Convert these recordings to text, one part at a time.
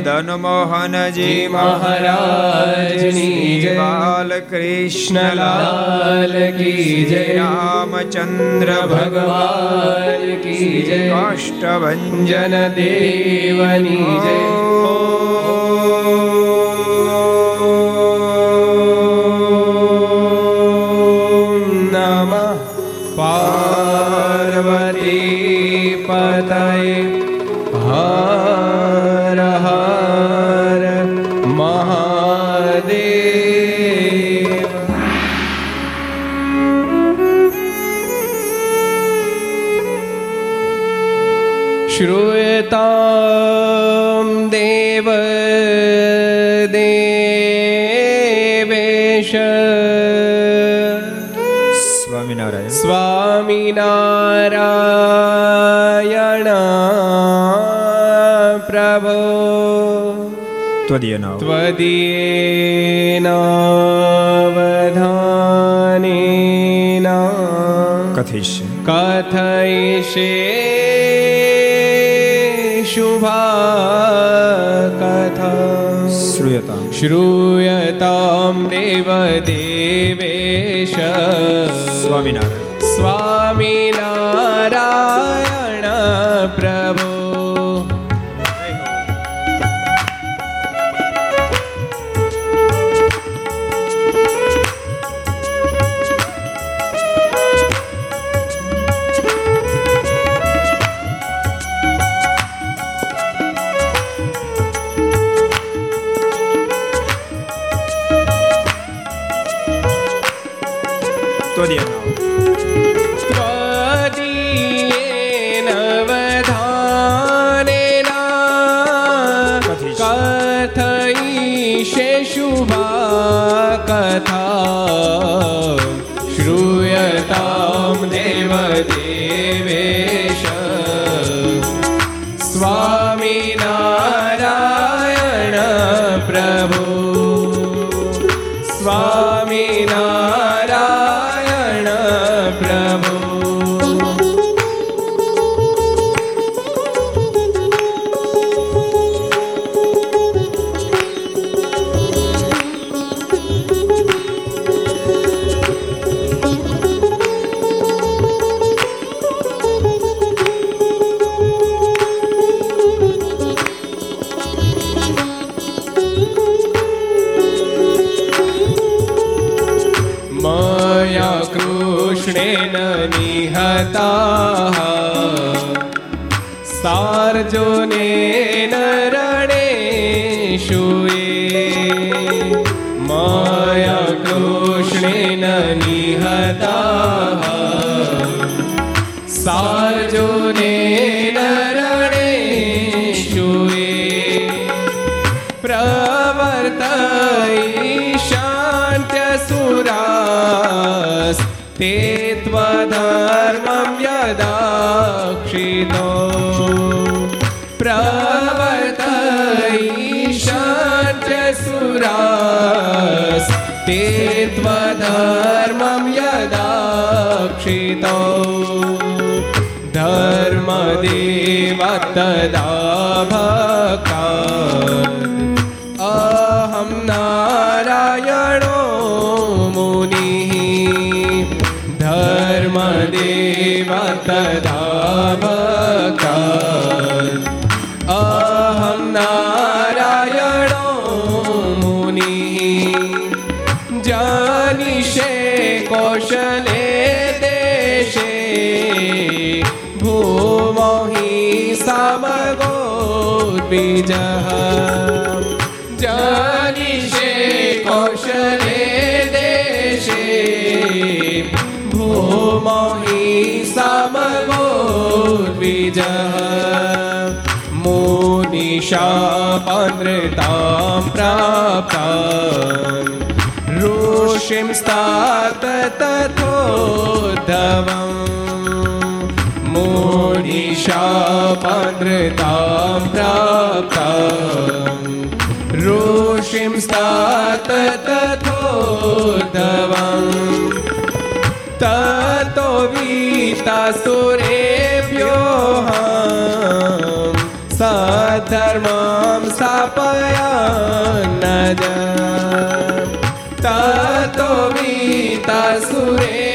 મદન મોહનજી મહારાજની જય બાલકૃષ્ણલાલ કી જય રામચંદ્ર ભગવાન કી જય કાષ્ટભન દેવની જય સ્વામિનારાયણ. સ્વામિનારાયણ પ્રભો. ત્વદીય ત્વદીય કથયિષ્ય કથયિષ્ય શુભા કથા શ્રૂયતા श्रूयतां देवदे સ્વામિનારાયણ. સારજોને નરણે શુએ માયા કૃષ્ણેન નિહતા સારજો નરણે શુએ પ્રવર્ત શાંત્ય સુરાસ તે ત્વધર્મ વ્યદાક્ષિતો शान्त्यसुरास्ते त्वधर्मं यदाक्षितो धर्मदेव द्विजः जानिषे कौशले देशे भूमो हि समगो द्विजः मुनिशापनृतां प्राप्तान् ऋषिं स्तात तथोद्धवम् मुनिशापनृतां प्राप्तान् ऋषिं स्तात तथोद्धवम् ततो वीतासुरेभ्योऽहं सधर्मां स्थापयान्न ततो वीतासुरेभ्योऽहं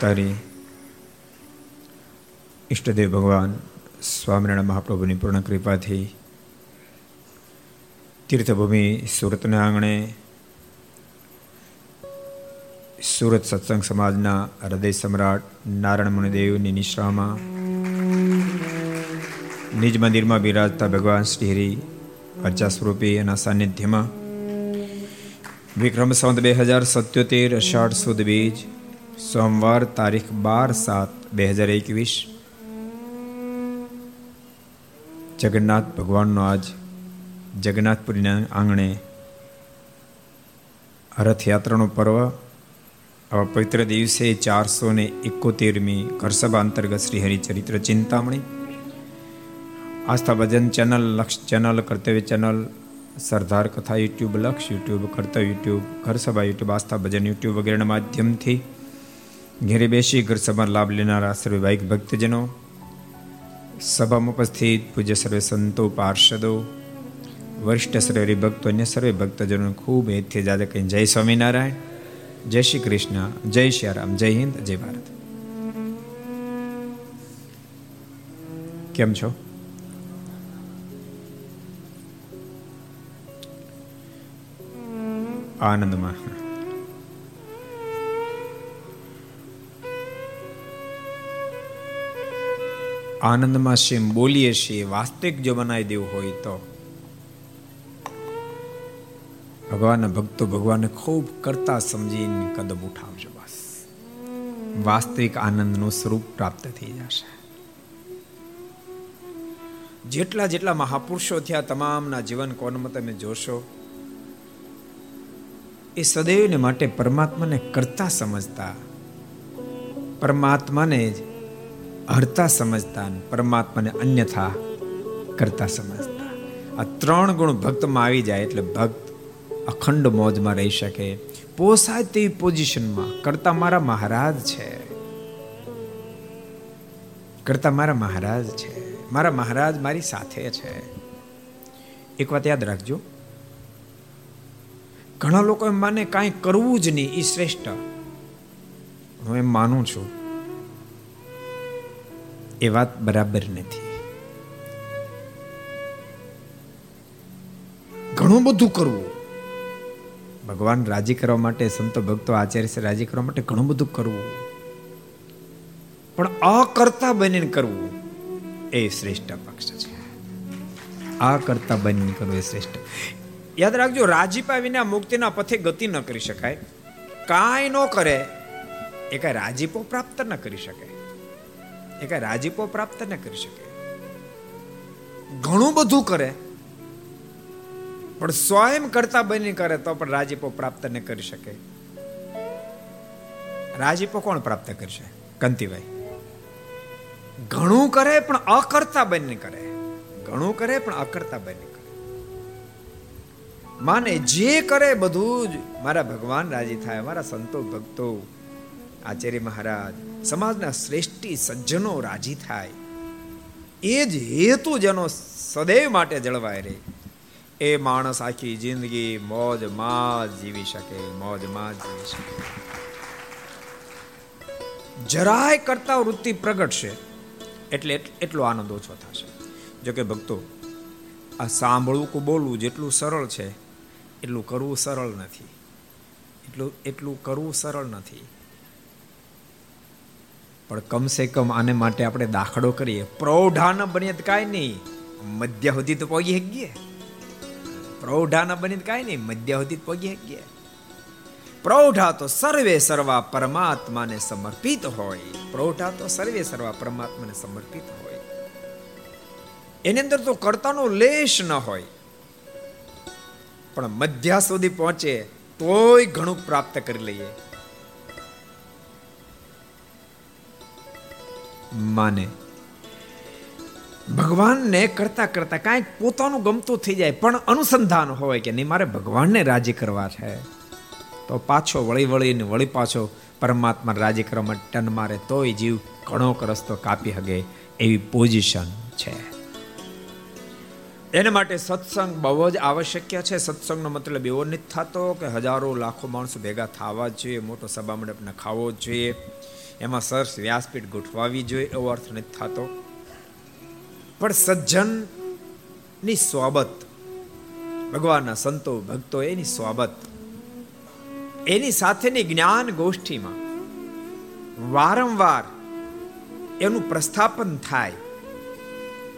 અવતારી. ઈષ્ટદેવ ભગવાન સ્વામિનારાયણ મહાપ્રભુની પૂર્ણ કૃપાથી તીર્થભૂમિ સુરતના આંગણે સુરત સત્સંગ સમાજના હૃદય સમ્રાટ નારાયણ મુનિદેવની નિશ્રામાં નિજ મંદિરમાં બિરાજતા ભગવાન શ્રી હરિ અર્ચા સ્વરૂપી એના સાનિધ્યમાં વિક્રમ સંત બે હજાર સત્યોતેર અષાઢ સુદ બીજ સોમવાર તારીખ બાર સાત બે હજાર એકવીસ. જગન્નાથ ભગવાનનો આજ જગન્નાથપુરીના આંગણે રથયાત્રાનો પર્વ. આવા પવિત્ર દિવસે ચારસો ને એકોતેરમી ઘરસભા અંતર્ગત Shri Haricharitra Chintamani. Aastha Bhajan channel, Laksh channel, Kartavya channel, Sardar Katha YouTube, Laksh YouTube, Kartavya YouTube, Gharsabha YouTube, Aastha Bhajan YouTube વગેરેના માધ્યમથી ઘેરે બેસી ઘર સભા લાભ લેનારા સર્વે ભક્તજનો, સભામાં ઉપસ્થિત પૂજ્ય સર્વે સંતો, પાર્ષદો, વરિષ્ઠ સર્વે હરિભક્તો અન્ય સર્વે ભક્તજનો ખૂબ હેતથી જાદે કહી જય સ્વામિનારાયણ, જય શ્રી કૃષ્ણ, જય શ્રી રામ, જય હિન્દ, જય ભારત. કેમ છો? આનંદમાં. આનંદમાં શેમ બોલીએ છીએ, વાસ્તવિક જો બનાવી દેવું હોય તો. ભગવાનના ભક્તો ભગવાનને ખૂબ કરતા સમજીને કદમ ઉઠાવજો બસ. વાસ્તવિક આનંદનું સ્વરૂપ પ્રાપ્ત થઈ જશે. જેટલા જેટલા મહાપુરુષો થયા, તમામના જીવન કોણમાં તમે જોશો, એ સદૈવને માટે પરમાત્માને કરતા સમજતા. પરમાત્માને જ હરતા સમજતા પરમાત્માને અન્યથા કરતા સમજતા. આ ત્રણ ગુણ ભક્તમાં આવી જાય એટલે ભક્ત અખંડ મોજમાં રહી શકે. પોસાય તેવી પોઝિશનમાં કરતા મારા મહારાજ છે. કરતા મારા મહારાજ છે. મારા મહારાજ મારી સાથે છે. એક વાત યાદ રાખજો. ઘણા લોકો એમ માને કાંઈ કરવું જ નહીં એ શ્રેષ્ઠ. હું એમ માનું છું એ વાત બરાબર નથી. ઘણું બધું કરવું. ભગવાન રાજી કરવા માટે સંતો ભક્તો આચાર્ય રાજી કરવા માટે ઘણું બધું કરવું. પણ અકર્તા બનીને કરવું એ શ્રેષ્ઠ પક્ષ છે. આ કરતા બનીને કરવું એ શ્રેષ્ઠ. યાદ રાખજો રાજીપા વિના મુક્તિના પથે ગતિ ન કરી શકાય. કાંઈ ન કરે એ કાંઈ રાજીપો પ્રાપ્ત ન કરી શકે એ કાંઈ રાજીપો પ્રાપ્ત ન કરી શકે. ઘણું બધું કરે, પણ સ્વયં કરતા બની કરે તો પણ રાજીપો પ્રાપ્ત ન કરી શકે. રાજીપો કોણ પ્રાપ્ત કરશે? કંતિભાઈ. ઘણું કરે પણ અકર્તા બની કરે. ઘણું કરે પણ અકર્તા બની માને જે કરે બધું જ મારા ભગવાન રાજી થાય, મારા સંતો ભક્તો આચાર્ય મહારાજ, સમાજના શ્રેષ્ઠી સજ્જનો રાજી થાય. એ જ હેતુ જેનો સદૈવ માટે જળવાય રહે. એ માણસ આખી જિંદગી મોજમાં જીવી શકે, મોજમાં જીવી શકે. જરાય કરતા વૃત્તિ પ્રગટશે, એટલે એટલો આનંદ ઓછો થશે. જોકે ભક્તો, આ સાંભળવું કે બોલવું જેટલું સરળ છે, એટલું કરવું સરળ નથી. એટલું એટલું કરવું સરળ નથી. પણ કમસે કમ આને માટે આપણે દાખલો કરીએ. પ્રૌઢા ન બનીએ કાંઈ નહીં. મધ્ય સુધી તો પગી શકીએ પ્રૌઢા ન બની કાંઈ નહીં, મધ્ય સુધી પગી શકીએ પ્રૌઢા તો સર્વે સર્વા પરમાત્માને સમર્પિત હોય. પ્રૌઢા તો સર્વે સર્વા પરમાત્માને સમર્પિત હોય. એની અંદર તો કર્તાનો લેશ ન હોય. પણ મધ્યા સુધી પહોંચે તોય ઘણું પ્રાપ્ત કરી લઈએ. માને. ભગવાનને કરતા કરતા કાંઈક પોતાનું ગમતું થઈ જાય, પણ અનુસંધાન હોય કે નહીં, મારે ભગવાનને રાજી કરવા છે. તો પાછો વળી વળીને વળી પાછો પરમાત્મા રાજી કરવા માટે ટન મારે તોય જીવ ઘણો રસ્તો કાપી હગે એવી પોઝિશન છે. એના માટે સત્સંગ બહુ જ આવશ્યક છે. સત્સંગનો મતલબ એવો નથી થતો કે હજારો લાખો માણસો ભેગા થવા જ જોઈએ, મોટો સભા મંડપ ખાવો જ જોઈએ. એમાં સરસ વ્યાસપીઠ ગોઠવાવી જોઈએ એવો અર્થ નથી થતો. પણ સજ્જનની સ્વાબત ભગવાનના સંતો, ભક્તો, એની સ્વાબત એની સાથેની જ્ઞાન ગોષ્ઠીમાં વારંવાર એનું પ્રસ્થાપન થાય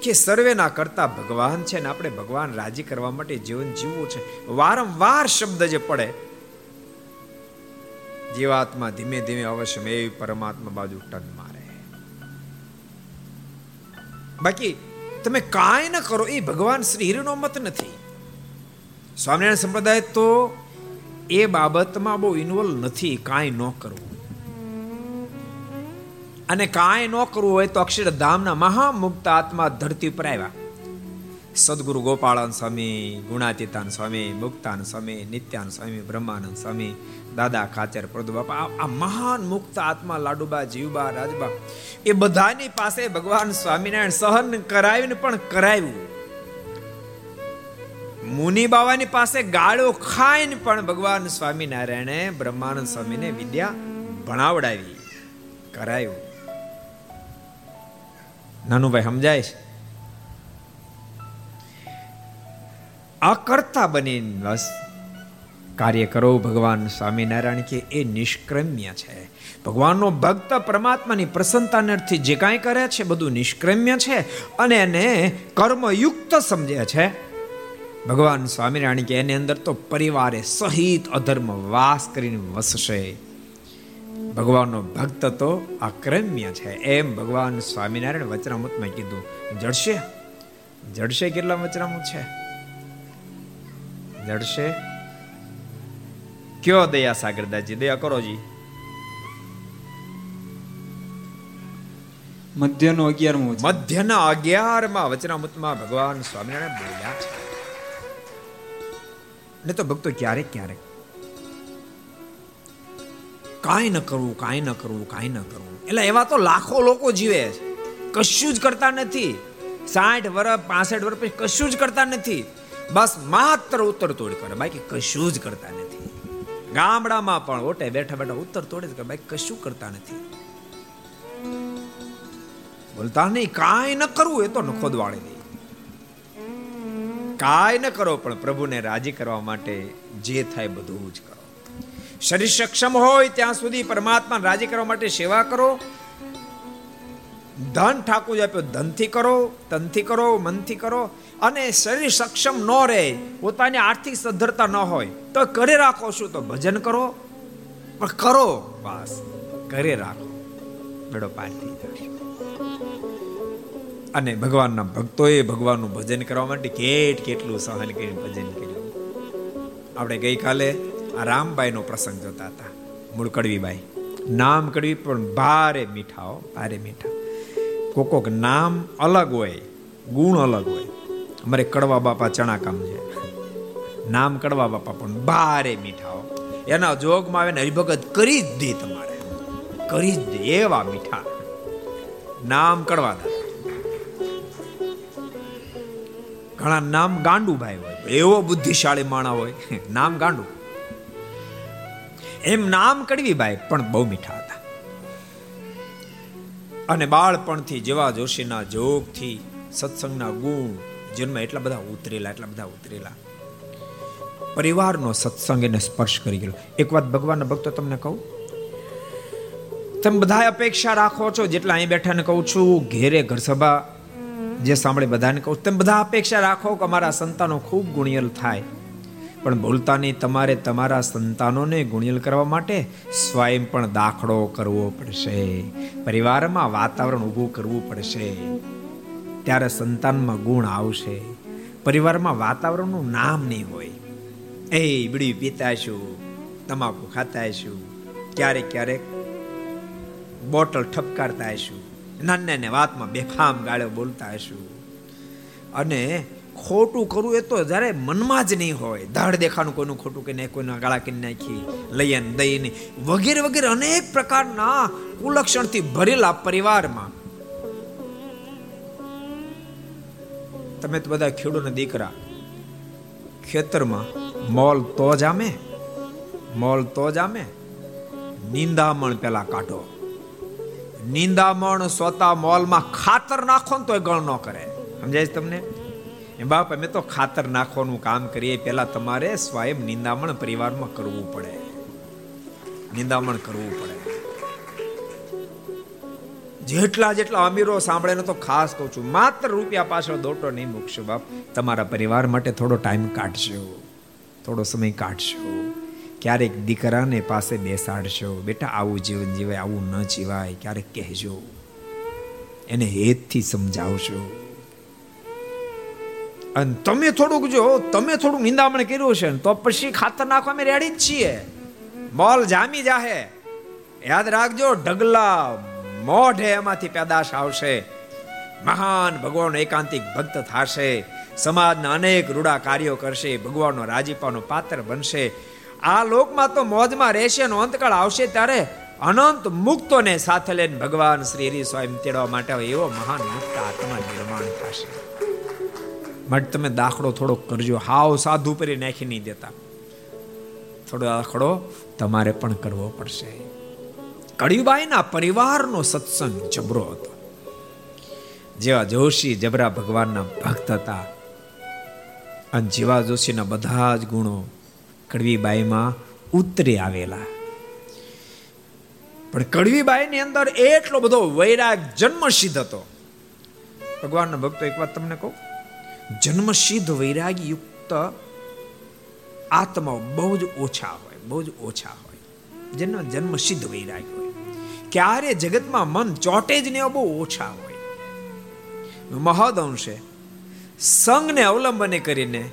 કે સર્વેના કરતા ભગવાન છે ને આપણે ભગવાન રાજી કરવા માટે જીવન જીવવું છે. વારંવાર શબ્દ જે પડે જીવાત્મા ધીમે ધીમે અવશ્ય મેં પરમાત્મા બાજુ ટન મારે. બાકી, તમે કાંઈ ન કરો, એ ભગવાન શ્રી હિરનો મત નથી. સ્વામિનારાયણ સંપ્રદાય તો એ બાબતમાં બહુ ઇન્વોલ્વ નથી, કાંઈ ન કરવું. અને કાંઈ ન કરવું હોય તો અક્ષરધામના મહામુક્ત આત્મા ધરતી ઉપર આવ્યા. સદગુરુ ગોપાળાન સ્વામી, ગુણાતીતાન સ્વામી, મુક્તાન સ્વામી, નિત્યાન સ્વામી, બ્રહ્માનંદ સ્વામી, દાદા ખાચર પ્રદુ બાપા આ મહાન મુક્ત આત્મા, લાડુબા, જીવબા, રાજબા, એ બધાની પાસે ભગવાન સ્વામિનારાયણ સહન કરાવીને પણ કરાવ્યું. મુનિ બાવાની પાસે ગાળો ખાઈને પણ ભગવાન સ્વામિનારાયણે બ્રહ્માનંદ સ્વામીને વિદ્યા ભણાવડાવી, કરાયું. નાનુભાઈ, સમજાય છે? અકર્તા બની કાર્ય કરો ભગવાન સ્વામિનારાયણ કે એ નિષ્ક્રમ્ય છે. ભગવાનનો ભક્ત પરમાત્માની પ્રસન્નતાને અર્થે જે કાંઈ કરે છે બધું નિષ્ક્રમ્ય છે અને એને કર્મયુક્ત સમજે છે. ભગવાન સ્વામિનારાયણ કે એની અંદર તો પરિવારે સહિત અધર્મ વાસ કરીને વસશે. ભગવાનનો ભક્ત તો અક્રમ્ય છે. એમ ભગવાન સ્વામિનારાયણ વચનામૃતમાં કીધું. જડશે? જડશે કેટલા વચનામૃત છે? જડશે કયો દયા સાગરદાસજી દયા કરો જી. મધ્યનો અગિયારમો મધ્યના અગિયારમાં વચનામૃતમાં ભગવાન સ્વામિનારાયણ બોલ્યા છે. ને તો ભક્તો ક્યારેક ક્યારેક કાંઈ ન કરવું કાંઈ ન કરવું કાંઈ ન કરવું. એટલે એવા તો લાખો લોકો જીવે છે. કશું જ કરતા નથી. સાઠ વર્ષ પાસઠ વર્ષ પછી કશું જ કરતા નથી. બસ માત્ર ઉત્તર તોડ કરે. બાકી કશું જ કરતા નથી. ગામડામાં પણ ઓટે બેઠા બેઠા ઉત્તર તોડે કરે. બાકી કશું કરતા નથી. બોલતા નહીં, કાંઈ ન કરવું એ તો નખોદ વાળી દે કાંઈ ન કરો, પણ પ્રભુને રાજી કરવા માટે જે થાય બધું જ કરો. શરીર સક્ષમ હોય ત્યાં સુધી પરમાત્મા રાજી કરવા માટે સેવા કરો. ધન ઠાકુર આપ્યો, ધનથી કરો તનથી કરો, મનથી કરો અને શરીર સક્ષમ ન રહે, પોતાની આર્થિક સદ્ધરતા ન હોય, તો કરે રાખો શું? તો ભજન કરો. પણ કરો. બસ કરી રાખો. બેડો પાર થઈ જશે અને ભગવાનના ભક્તોએ ભગવાનનું ભજન કરવા માટે કેટ કેટલું સહન કરીને ભજન કર્યું. આપણે ગઈકાલે આ રામબાઈનો પ્રસંગ જોતા હતા મૂળ કડવીબાઈ નામ કડવી, પણ ભારે મીઠાઓ ભારે મીઠા. કોક કોક નામ અલગ હોય, ગુણ અલગ હોય. અમારે કડવા બાપા ચણા કામ છે. નામ કડવા બાપા, પણ ભારે મીઠા એના જોગમાં આવે ને હરિભગત કરી જ દે તમારે. કરી જ દે એવા મીઠા. નામ કડવા દા ઘણા નામ ગાંડુ ભાઈ હોય. એવો બુદ્ધિશાળી માણા હોય. નામ ગાંડુ એમ નામ કડવી ભાઈ પણ બહુ મીઠા હતા. અને બાળપણથી જેવા જોશીના જોગથી સત્સંગના ગુણ, જન્મ એટલા બધા ઉતરેલા, એટલા બધા ઉતરેલા. પરિવારનો સત્સંગ એને સ્પર્શ કરી ગયો એક વાત ભગવાનના ભક્તો તમને કહું? તમે બધા અપેક્ષા રાખો છો, જેટલા અહીં બેઠાને કહું છું, ઘેરે ઘર સભા જે સાંભળે બધાને કહું, તમે બધા અપેક્ષા રાખો કે અમારા સંતાનો ખૂબ ગુણિયલ થાય. પણ ભૂલતા નહીં તમારે તમારા સંતાનોને ગુણિયલ કરવા માટે સ્વયં પણ દાખલો કરવો પડશે. પરિવારમાં વાતાવરણ ઊભું કરવું પડશે. ત્યારે સંતાનમાં ગુણ આવશે. પરિવારમાં વાતાવરણનું નામ નહીં હોય. એ બીડી પીતા છું, તમાકુ ખાતા છું, ક્યારેક ક્યારેક બોટલ ઠપકારતા હશું નાના ને વાતમાં બેફામ ગાળો બોલતા હશું અને ખોટું કરવું એ તો જ્યારે મનમાં જ નહીં હોય. ધડ દેખાનું કોઈનું ખોટું કે કોઈના ગાળા કરી નાખી, લઈએ દઈને વગેરે વગેરે અનેક પ્રકારના કુલક્ષણથી ભરેલા પરિવારમાં. તમે તો બધા ખેડૂતના દીકરા. ખેતરમાં મોલ તો જામે મોલ તો જામે નિંદામણ પેલા કાઢો. નિંદામણ સોતા મોલમાં ખાતર નાખો ને તો ગણ ન કરે. સમજાય તમને? બાપ, અમે તો ખાતર નાખવાનું કામ કરીએ પેલા તમારે સ્વયં નિંદામણ પરિવારમાં કરવું પડે. નિંદામણ કરવું પડે. જેટલા જેટલા અમીરો સાંભળે ને તો ખાસ કહું છું, માત્ર રૂપિયા પાછળ દોટો નહીં મૂકશો બાપ. તમારા પરિવાર માટે થોડો ટાઈમ કાઢશો. થોડો સમય કાઢશો. ક્યારેક દીકરાને પાસે બેસાડશો. બેટા, આવું જીવન જીવાય, આવું ન જીવાય, ક્યારેક કહેજો. એને હેતથી સમજાવશો. અને તમે થોડુંક જો, તમે થોડુંક નિંદામણ કર્યું છે તો પછી ખાતર નાખવા અમે રેડી જ છીએ. મોલ જામી જાહે. યાદ રાખજો, ઢગલા મોઢે એમાંથી પેદાશ આવશે. મહાન ભગવાન એકાંતિક ભક્ત થશે. સમાજના અનેક રૂડા કાર્યો કરશે. ભગવાનનો રાજીપાનો પાત્ર બનશે. આ લોકમાં તો મોજમાં રહેશે અને અંતકાળ આવશે ત્યારે અનંત મુક્તોને સાથે લઈને ભગવાન શ્રી હરિ સ્વામી તેડવા માટે એવો મહાન મુક્ત આત્મા નિર્માણ થશે. માટે તમે દાખલો થોડો કરજો. હાવ સાધુ પરી નાખી નહીં દેતા. થોડો દાખલો તમારે પણ કરવો પડશે. કળીબાઈના પરિવારનો સત્સંગ જબરો હતો. જેવા જોશી જબરા ભગવાનના ભક્ત હતા. અને જેવા જોશીના બધા જ ગુણો કડવીબાઈમાં ઉતરી આવેલા. પણ કડવીબાઈની અંદર એટલો બધો વૈરાગ જન્મસિદ્ધ હતો. ભગવાનના ભક્તો એક વાત તમને કહું? જન્મસિદ્ધ વૈરાગ યુક્ત આત્માઓ બહુ જ ઓછા હોય, બહુ જ ઓછા હોય. જેનો જન્મસિદ્ધ વૈરાગ હોય. ક્યારે જગતમાં મન ચોટે જ ને બહુ ઓછા હોય. મહદ અંશે સંઘને અવલંબને કરીને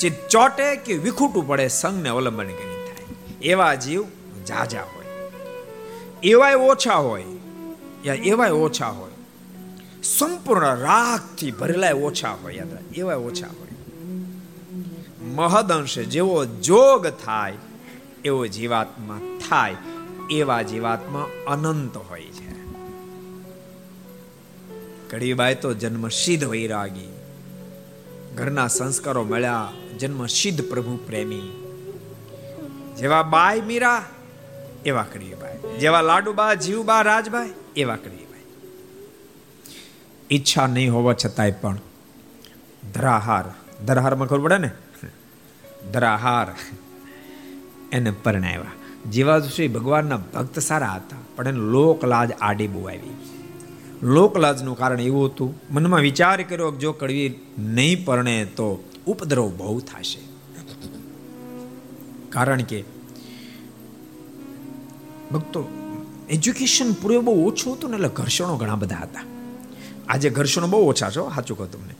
જે ચોટે કે વિખૂટું પડે, સંઘને અવલંબન કરી થાય. એવા જીવ જાજા હોય. એવાય ઓછા હોય, યા એવાય ઓછા હોય. સંપૂર્ણ રાગથી ભરેલા ઓછા હોય, યાદ એવાય ઓછા હોય. મહદંશે જેવો જોગ થાય, એવો જીવાત્મા થાય, એવા જીવાત્મા અનંત હોય છે. કડીબાઈ તો જન્મ સિદ્ધ વૈરાગી. ઘરના સંસ્કારો મળ્યા જન્મ સિદ્ધ પ્રભુ પ્રેમી. જેવા બાય મીરા, એવા કડીબાઈ જેવા લાડુબા, જીવબા રાજભાઈ એવા કડીબાઈ ઈચ્છા નહીં હોવા છતાંય પણ. ધરાહાર. ધરાહારમાં ખબર પડે ને? ધરાહાર. એને પરણાવ્યા. જેવા શ્રી ભગવાનના ભક્ત સારા હતા, પણ એને લોકલાજ આડી બહુ આવી. લોકલાજનું કારણ એવું હતું, મનમાં વિચાર કર્યો જો કડવી નહીં પરણે તો ઉપદ્રવ બહુ થશે. કારણ કે ભક્તો એજ્યુકેશન પૂરે બહુ ઓછું હતું ને એટલે ઘર્ષણો ઘણા બધા હતા. આજે ઘર્ષણો બહુ ઓછા છો સાચું કહું તમને.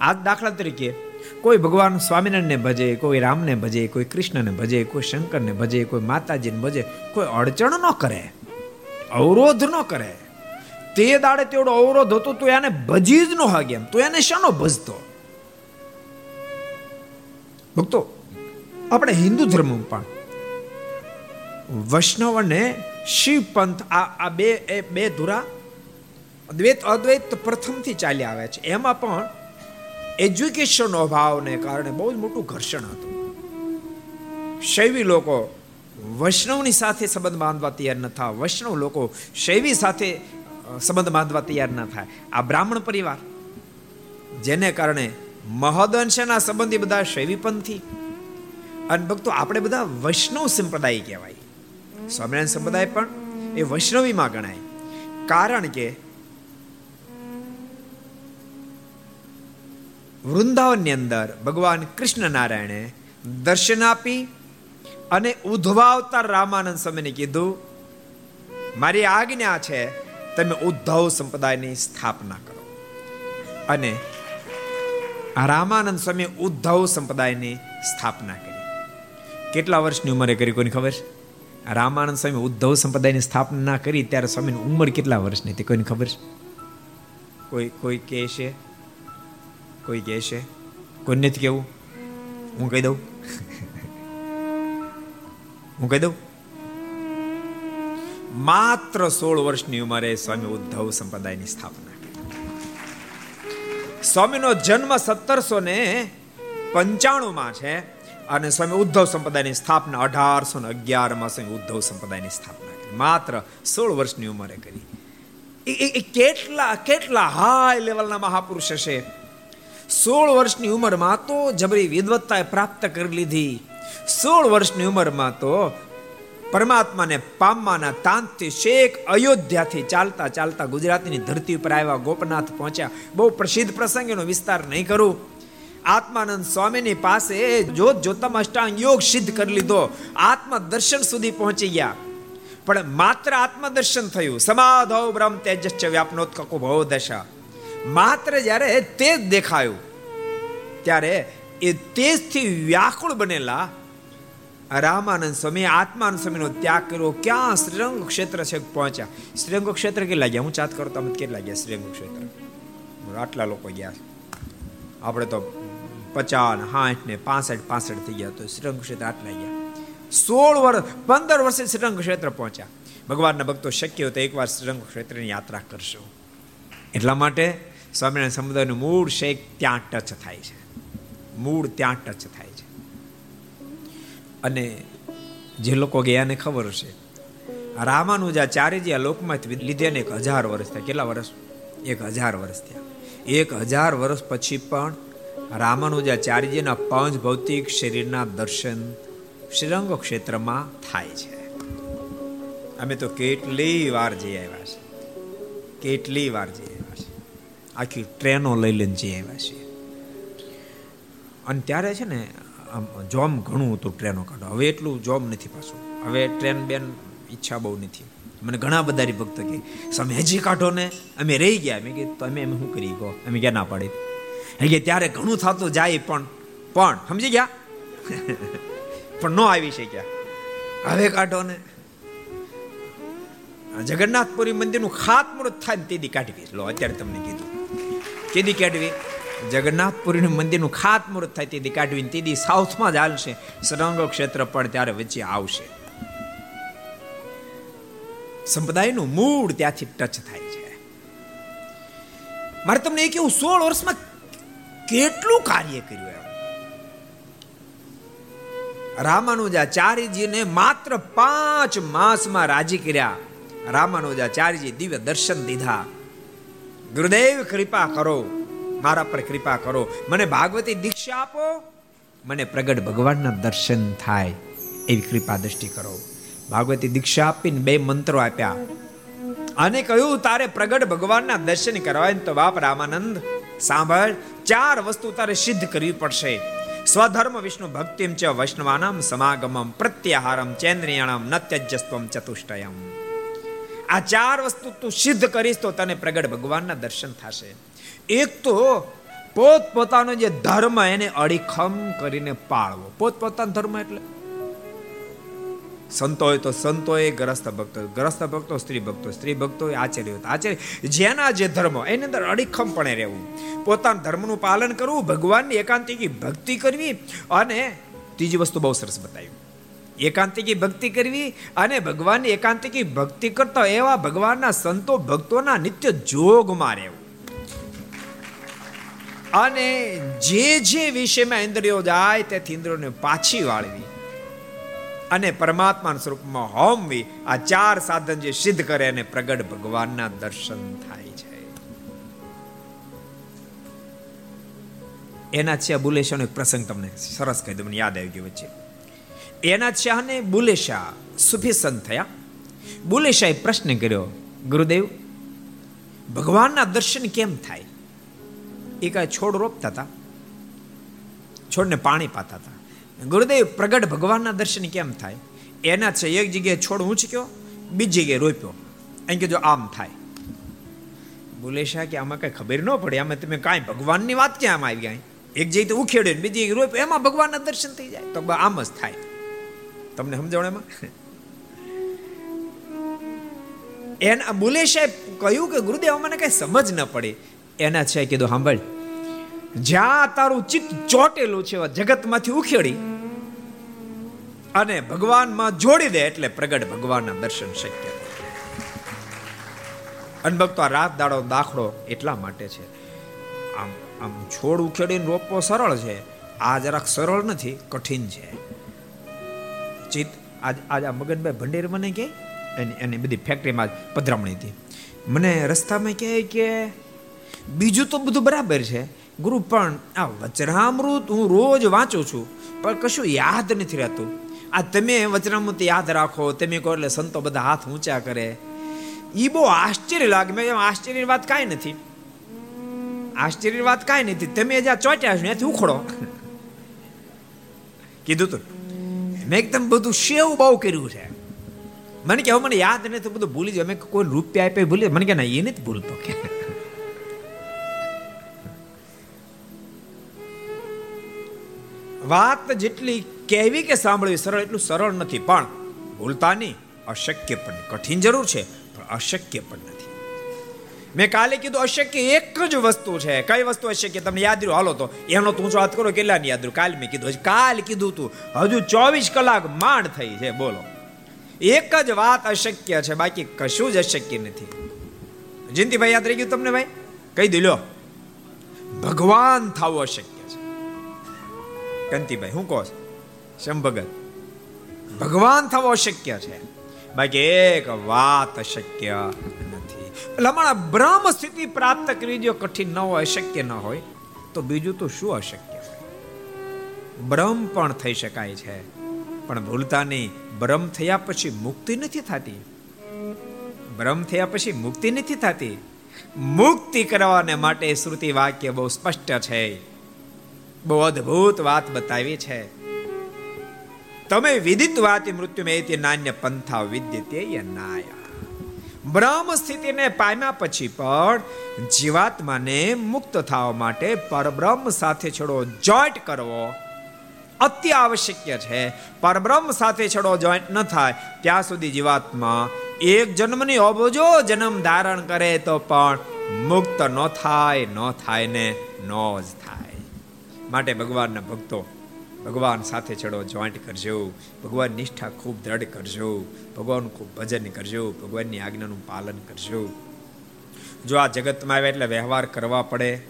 આ દાખલા તરીકે કોઈ ભગવાન સ્વામિનારાયણને ભજે, કોઈ રામને ભજે, કોઈ કૃષ્ણને ભજે, કોઈ શંકરને ભજે, કોઈ માતાજીને ભજે, કોઈ અડચણ ન કરે, અવરોધ ન કરે. તે દાડે તેવડો અવરોધ હતો, તો એને ભજી જ ન હાગે એમ, તો એને શાનો ભજતો? ભક્તો, આપણે હિન્દુ ધર્મ પણ વૈષ્ણવ અને શિવ પંથ આ આ બે એ બે ધુરા દ્વૈત અદ્વૈત પ્રથમથી ચાલી આવે છે. એમાં પણ એજ્યુકેશન અભાવને કારણે બહુ જ મોટું ઘર્ષણ હતું. શૈવી લોકો વૈષ્ણવની સાથે સંબંધ બાંધવા તૈયાર ન થાય. વૈષ્ણવ લોકો શૈવી સાથે સંબંધ બાંધવા તૈયાર ન થાય. આ બ્રાહ્મણ પરિવાર, જેને કારણે મહદઅંશના સંબંધી બધા શૈવીપંથી અને ભક્તો આપણે બધા વૈષ્ણવ સંપ્રદાય કહેવાય. સ્વામિનારાયણ સંપ્રદાય પણ એ વૈષ્ણવીમાં ગણાય. કારણ કે વૃંદાવનની અંદર ભગવાન કૃષ્ણ નારાયણે દર્શન આપી અને ઉદ્ધવાવતાર રામાનંદ સ્વામીને કીધું, મારી આજ્ઞા છે, તમે ઉદ્ધવ સંપ્રદાયની સ્થાપના કરો. અને રામાનંદ સ્વામી ઉદ્ધવ સંપ્રદાયની સ્થાપના કરી. કેટલા વર્ષની ઉંમરે કરી કોઈને ખબર? છે રામાનંદ સ્વામી ઉદ્ધવ સંપ્રદાયની સ્થાપના કરી, ત્યારે સ્વામીની ઉંમર કેટલા વર્ષની હતી કોઈને ખબર? છે કોઈ કોઈ કહે છે? કોઈ કહે છે? કોઈ નથી કેવું હું કહી દઉં? હું કહી દઉં? માત્ર સોળ વર્ષની ઉંમરે સ્વામી ઉદ્ધવ સંપ્રદાયની સ્થાપના સ્વામીનો જન્મ સત્તરસો ને પંચાણુંમાં છે અને સ્વામી ઉદ્ધવ સંપ્રદાયની સ્થાપના અઢારસો ને અગિયારમાં સ્વામી ઉદ્ધવ સંપ્રદાયની સ્થાપના માત્ર સોળ વર્ષની ઉંમરે કરી. એ કેટલા કેટલા હાઈ લેવલના મહાપુરુષ હશે? સોળ વર્ષની ઉંમરમાં તો જબરી વિદવત્તાએ પ્રાપ્ત કરી લીધી. સોળ વર્ષની ઉંમરમાં તો પરમાત્માને પામવાના તાંતથી શેખ અયોધ્યાથી ચાલતા ચાલતા ગુજરાતની ધરતી ઉપર આવ્યા, ગોપનાથ પહોંચ્યા. બહુ પ્રસિદ્ધ પ્રસંગ એનો વિસ્તાર નહીં કરું. આત્માનંદ સ્વામીની પાસે જોત જોતામાં અષ્ટાંગ યોગ સિદ્ધ કરી લીધો. આત્મ દર્શન સુધી પહોંચી ગયા. પણ માત્ર આત્મદર્શન થયું. સમાધવ બ્રહ્મ તેજસ્ચ વ્યાપનોત્કકો ભવ દશા માત્ર જ્યારે તેજ દેખાયું, ત્યારે એ તેજથી વ્યાકુળ બનેલા રામાનંદ સ્વામી, આત્માનંદ સ્વામીનો ત્યાગ કર્યો. ક્યાં શ્રીરંગ ક્ષેત્ર છે પહોંચ્યા? શ્રીરંગ ક્ષેત્ર કેટલા ગયા? હું ચાત કરું તમે કેટલા ગયા શ્રીરંગ ક્ષેત્ર? આટલા લોકો ગયા. આપણે તો પચાસ, સાઠ ને પાસઠ પાસઠ થઈ ગયા તો શ્રીરંગ ક્ષેત્ર આટલા ગયા. સોળ વર્ષ પંદર વર્ષે શ્રીરંગ ક્ષેત્ર પહોંચ્યા. ભગવાનના ભક્તો શક્ય હોય તો એકવાર શ્રીરંગ ક્ષેત્રની યાત્રા કરશો. એટલા માટે સ્વામિનારાયણ સમુદાયનું મૂળ શેખ ત્યાં ટચ થાય છે. મૂળ ત્યાં ટચ થાય છે. અને જે લોકો ગયાને ખબર છે રામાનુજાચાર્યજી આ લોકમાંથી લીધે ને એક હજાર વર્ષ થયા. કેટલા વર્ષ? એક હજાર વર્ષ થયા. એક હજાર વર્ષ પછી પણ રામાનુજાચાર્યજીના પંચ ભૌતિક શરીરના દર્શન શ્રીરંગ ક્ષેત્રમાં થાય છે. અમે તો કેટલી વાર જઈ આવ્યા છે કેટલી વાર જઈ આખી ટ્રેનો લઈ લઈને જઈ આવ્યા છીએ. અને ત્યારે છે ને, આમ જોમ ઘણું હતું ટ્રેનો કાઢો હવે એટલું જોમ નથી પાછું. હવે ટ્રેન બેન ઈચ્છા બહુ નથી. મને ઘણા બધા ભક્ત કે તમે હજી કાઢો ને. અમે રહી ગયા. મેં કીધું, તમે અમે શું કરી કહો અમે ક્યાં ના પાડી? કે ત્યારે ઘણું થતું જાય પણ પણ. સમજી ગયા? પણ ન આવી શક્યા. હવે કાઢો ને. જગન્નાથપુરી મંદિરનું ખાતમુહૂર્ત થાય ને કાઢી કાઢવી લો, અત્યારે તમને કીધું. કેદી કાઢવી? જગન્નાથપુરીનું મંદિરનું ખાતમુહૂર્ત થાય તેથી કાઢવીને તેથી સાઉથમાં જ હાલશે. સરંગો ક્ષેત્ર પણ ત્યારે વચ્ચે આવશે. સંપ્રદાયનું મૂળ ત્યાંથી ટચ થાય છે. મારે તમને એ કેવું સોળ વર્ષમાં કેટલું કાર્ય કર્યું એમ? રામાનુજાચાર્યજીને માત્ર પાંચ માસમાં રાજી કર્યા. રામાનુજાચાર્યજી દિવ્ય દર્શન દીધા. ગુરુદેવ, કૃપા કરો. મારા પર કૃપા કરો. મને ભાગવતી દીક્ષા આપો. મને પ્રગટ ભગવાનના દર્શન થાય એવી કૃપા દ્રષ્ટિ કરો. ભાગવતી દીક્ષા આપીને બે મંત્રો આપ્યા. અને કહ્યું, તારે પ્રગટ ભગવાનના દર્શન કરવા તો બાપ રામાનંદ. સાંભળ, ચાર વસ્તુ તારે સિદ્ધ કરવી પડશે. સ્વધર્મ વિષ્ણુ ભક્તિમ ચ વૈષ્ણવાનામ સમાગમમ પ્રત્યાહારમ ચેન્દ્રિયાણમ નત્યજસ્વમ ચતુષ્ટયમ. આ ચાર વસ્તુ તું સિદ્ધ કરીશ તો તને પ્રગટ ભગવાનના દર્શન થશે. એક તો પોત પોતાનો જે ધર્મ એને અડીખમ કરીને પાળવો. પોત પોતાનો ધર્મ એટલે? સંતો હોય તો સંતો એ ગ્રસ્ત ભક્તો ગ્રસ્ત ભક્તો, સ્ત્રી ભક્તો સ્ત્રી ભક્તો, આચાર્ય આચાર્ય. જેના જે ધર્મ, એની અંદર અડીખમપણે રહેવું. પોતાના ધર્મનું પાલન કરવું, ભગવાનની એકાંતિકી ભક્તિ કરવી અને ત્રીજી વસ્તુ બહુ સરસ બતાવી. એકાંતિકી ભક્તિ કરવી અને ભગવાનની એકાંતિકી ભક્તિ કરતા એવા ભગવાનના સંતો ભક્તોના નિત્ય જોગમાં રહેવું. અને જે જે વિષયમાં ઇન્દ્રિયો જાય તેથી ઇન્દ્રિયોને પાછી વાળવી. અને પરમાત્માના સ્વરૂપમાં હોમવી. આ ચાર સાધન જે સિદ્ધ કરે અને પ્રગટ ભગવાનના દર્શન થાય છે. એના છે બુલેશાનો એક પ્રસંગ તમને સરસ કહી દઉં, મને યાદ આવી ગયો વચ્ચે. એના શાહને બુલેશા સુફી સંત થયા. બુલેશાએ પ્રશ્ન કર્યો, ગુરુદેવ, ભગવાનના દર્શન કેમ થાય? એ કાંઈ છોડ રોપતા હતા છોડને પાણી પાતા હતા ગુરુદેવ, પ્રગટ ભગવાનના દર્શન કેમ થાય? એના છે, એક જગ્યાએ છોડ ઉંચક્યો બીજી જગ્યાએ રોપ્યો. એમ કીધું, આમ થાય. બોલે શાહ કે, આમાં કઈ ખબર ન પડે, આમાં તમે કાંઈ ભગવાનની વાત ક્યાં આવી ગયા? એક જગ્યાએ ઉખેડ્યો બીજી રોપ્યો, એમાં ભગવાનના દર્શન થઈ જાય. તો આમ જ થાય. તમને સમજાવણ એમાં? એના બોલે સાહેબ કહ્યું કે ગુરુદેવ, મને કઈ સમજ ન પડી. એના છે કીધું સાંભળ જ્યાં તારું ચિત્ત ચોટેલું છે જગતમાંથી ઉખેડી અને ભગવાનમાં જોડી દે એટલે પ્રગટ ભગવાનના દર્શન શક્ય. અનભક્તો આ રાત દાડો દાખલો એટલા માટે છે. આમ આમ છોડ ઉખેડીને રોપવો સરળ છે. આ જરાક સરળ નથી, કઠિન છે. ચિત્ત આજ આજ આ મગનભાઈ ભંડેર મને કે એની એની બધી ફેક્ટરીમાં પધરામણી હતી. મને રસ્તામાં કહે કે, બીજું તો બધું બરાબર છે. ગુરુ પણ આ વચરામૃત હું રોજ વાંચું છું, પણ કશું યાદ નથી રહેતું. આ તમે વચનામૃત યાદ રાખો, તમે કહો એટલે સંતો બધા હાથ ઊંચા કરે. એ બહુ આશ્ચર્ય લાગે, મેં આશ્ચર્યની વાત કાંઈ નથી. આશ્ચર્યની વાત કાંઈ નથી. તમે જ્યાં ચોટ્યા છો, ત્યાંથી ઉખડો. કીધું તું. મેં એકદમ બધું શેવ બહુ કર્યું છે. મને કે હવે મને યાદ નથી બધું ભૂલી જાય મેં કોઈ રૂપિયા આપે ભૂલી. મને કે ના, એ નથી ભૂલતો. કે વાત જેટલી કહેવી કે સાંભળવી, સરળ, એટલું સરળ નથી. પણ ભૂલતા નહીં. અશક્ય પણ, કઠિન જરૂર છે, પણ અશક્ય પણ નથી. મેં કાલે કીધું અશક્ય એક જ વસ્તુ છે. કઈ વસ્તુ અશક્ય તમને યાદ રહ્યું? હાલો તો, એનો તું વાત કરો, કેટલાની યાદ રહ્યું? કાલે મેં કીધું કાલ કીધું તું. હજુ ચોવીસ કલાક માંડ થઈ છે, બોલો. એક જ વાત અશક્ય છે, બાકી કશું જ અશક્ય નથી. જયંતિભાઈ, યાદ રહી ગયું તમને ભાઈ? કહી દિલો ભગવાન થવું અશક્ય છે. કંતિભાઈ, હું કહો શંભગત. ભગવાન થવો અશક્ય છે. બાકી એક વાત અશક્ય નથી અમારા બ્રહ્મ સ્થિતિ પ્રાપ્ત કરવી જો કઠિન ન હોય, અશક્ય ન હોય, તો બીજું તો શું અશક્ય બ્રહ્મ પણ થઈ શકાય છે. પણ ભૂલતા નહીં બ્રહ્મ થયા પછી મુક્તિ નથી થતી. બ્રહ્મ થયા પછી મુક્તિ નથી થતી. મુક્તિ કરવાને માટે શ્રુતિ વાક્ય બહુ સ્પષ્ટ છે. બહુ અદ્ભુત વાત બતાવી છે. તમે વિદિત વાત મૃત્યુ મેં નાન્ય પંથા વિદ્યતે નાયા. બ્રહ્મ સ્થિતિને પામ્યા પછી પણ જીવાત્માને મુક્ત થવા માટે પરબ્રહ્મ સાથે છોડો જોઈન્ટ કરવો અતિ આવશ્યક છે. પરબ્રહ્મ સાથે છડો જોઈન્ટ ન થાય, ત્યાં સુધી જીવાત્મા એક જન્મની અબજો જન્મ ધારણ કરે તો પણ મુક્ત ન થાય ન થાય ને ન જ થાય. માટે ભગવાનના ભક્તો ભગવાન સાથે ચડો, જોઈન્ટ કરજો. ભગવાન નિષ્ઠા ખૂબ દ્રઢ કરજો. ભગવાન ખૂબ ભજન કરજો. ભગવાનની આજ્ઞાનું પાલન કરજો. જો આ જગતમાં આવે એટલે વ્યવહાર કરવા પડે.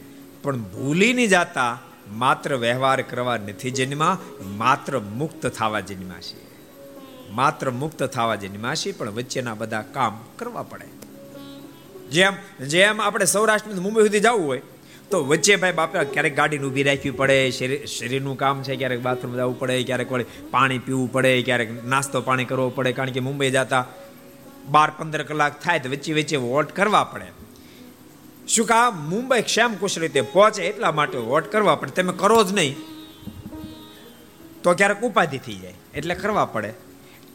પણ ભૂલી નહીં જાતા, માત્ર વ્યવહાર કરવા નથી જન્મા, માત્ર મુક્ત થવા જન્મા છે માત્ર મુક્ત થવા જન્મા છે પણ વચ્ચેના બધા કામ કરવા પડે. જેમ જેમ આપણે સૌરાષ્ટ્ર મુંબઈ સુધી જવું હોય તો વચ્ચે ભાઈ બાપા ક્યારેક ગાડીને ઊભી રાખવી પડે, શરીર, શરીરનું કામ છે, ક્યારેક બાથરૂમ જવું પડે, ક્યારેક વળી પાણી પીવું પડે, ક્યારેક નાસ્તો પાણી કરવો પડે, કારણ કે મુંબઈ જતા બાર પંદર કલાક થાય તો વચ્ચે વચ્ચે વોટ કરવા પડે. શું કામ મુંબઈ ક્ષેમ કુશ રીતે પહોંચે એટલા માટે વોટ કરવા પડે. તમે કરો જ નહીં. તો ક્યારેક ઉપાધિ થઈ જાય. એટલે કરવા પડે.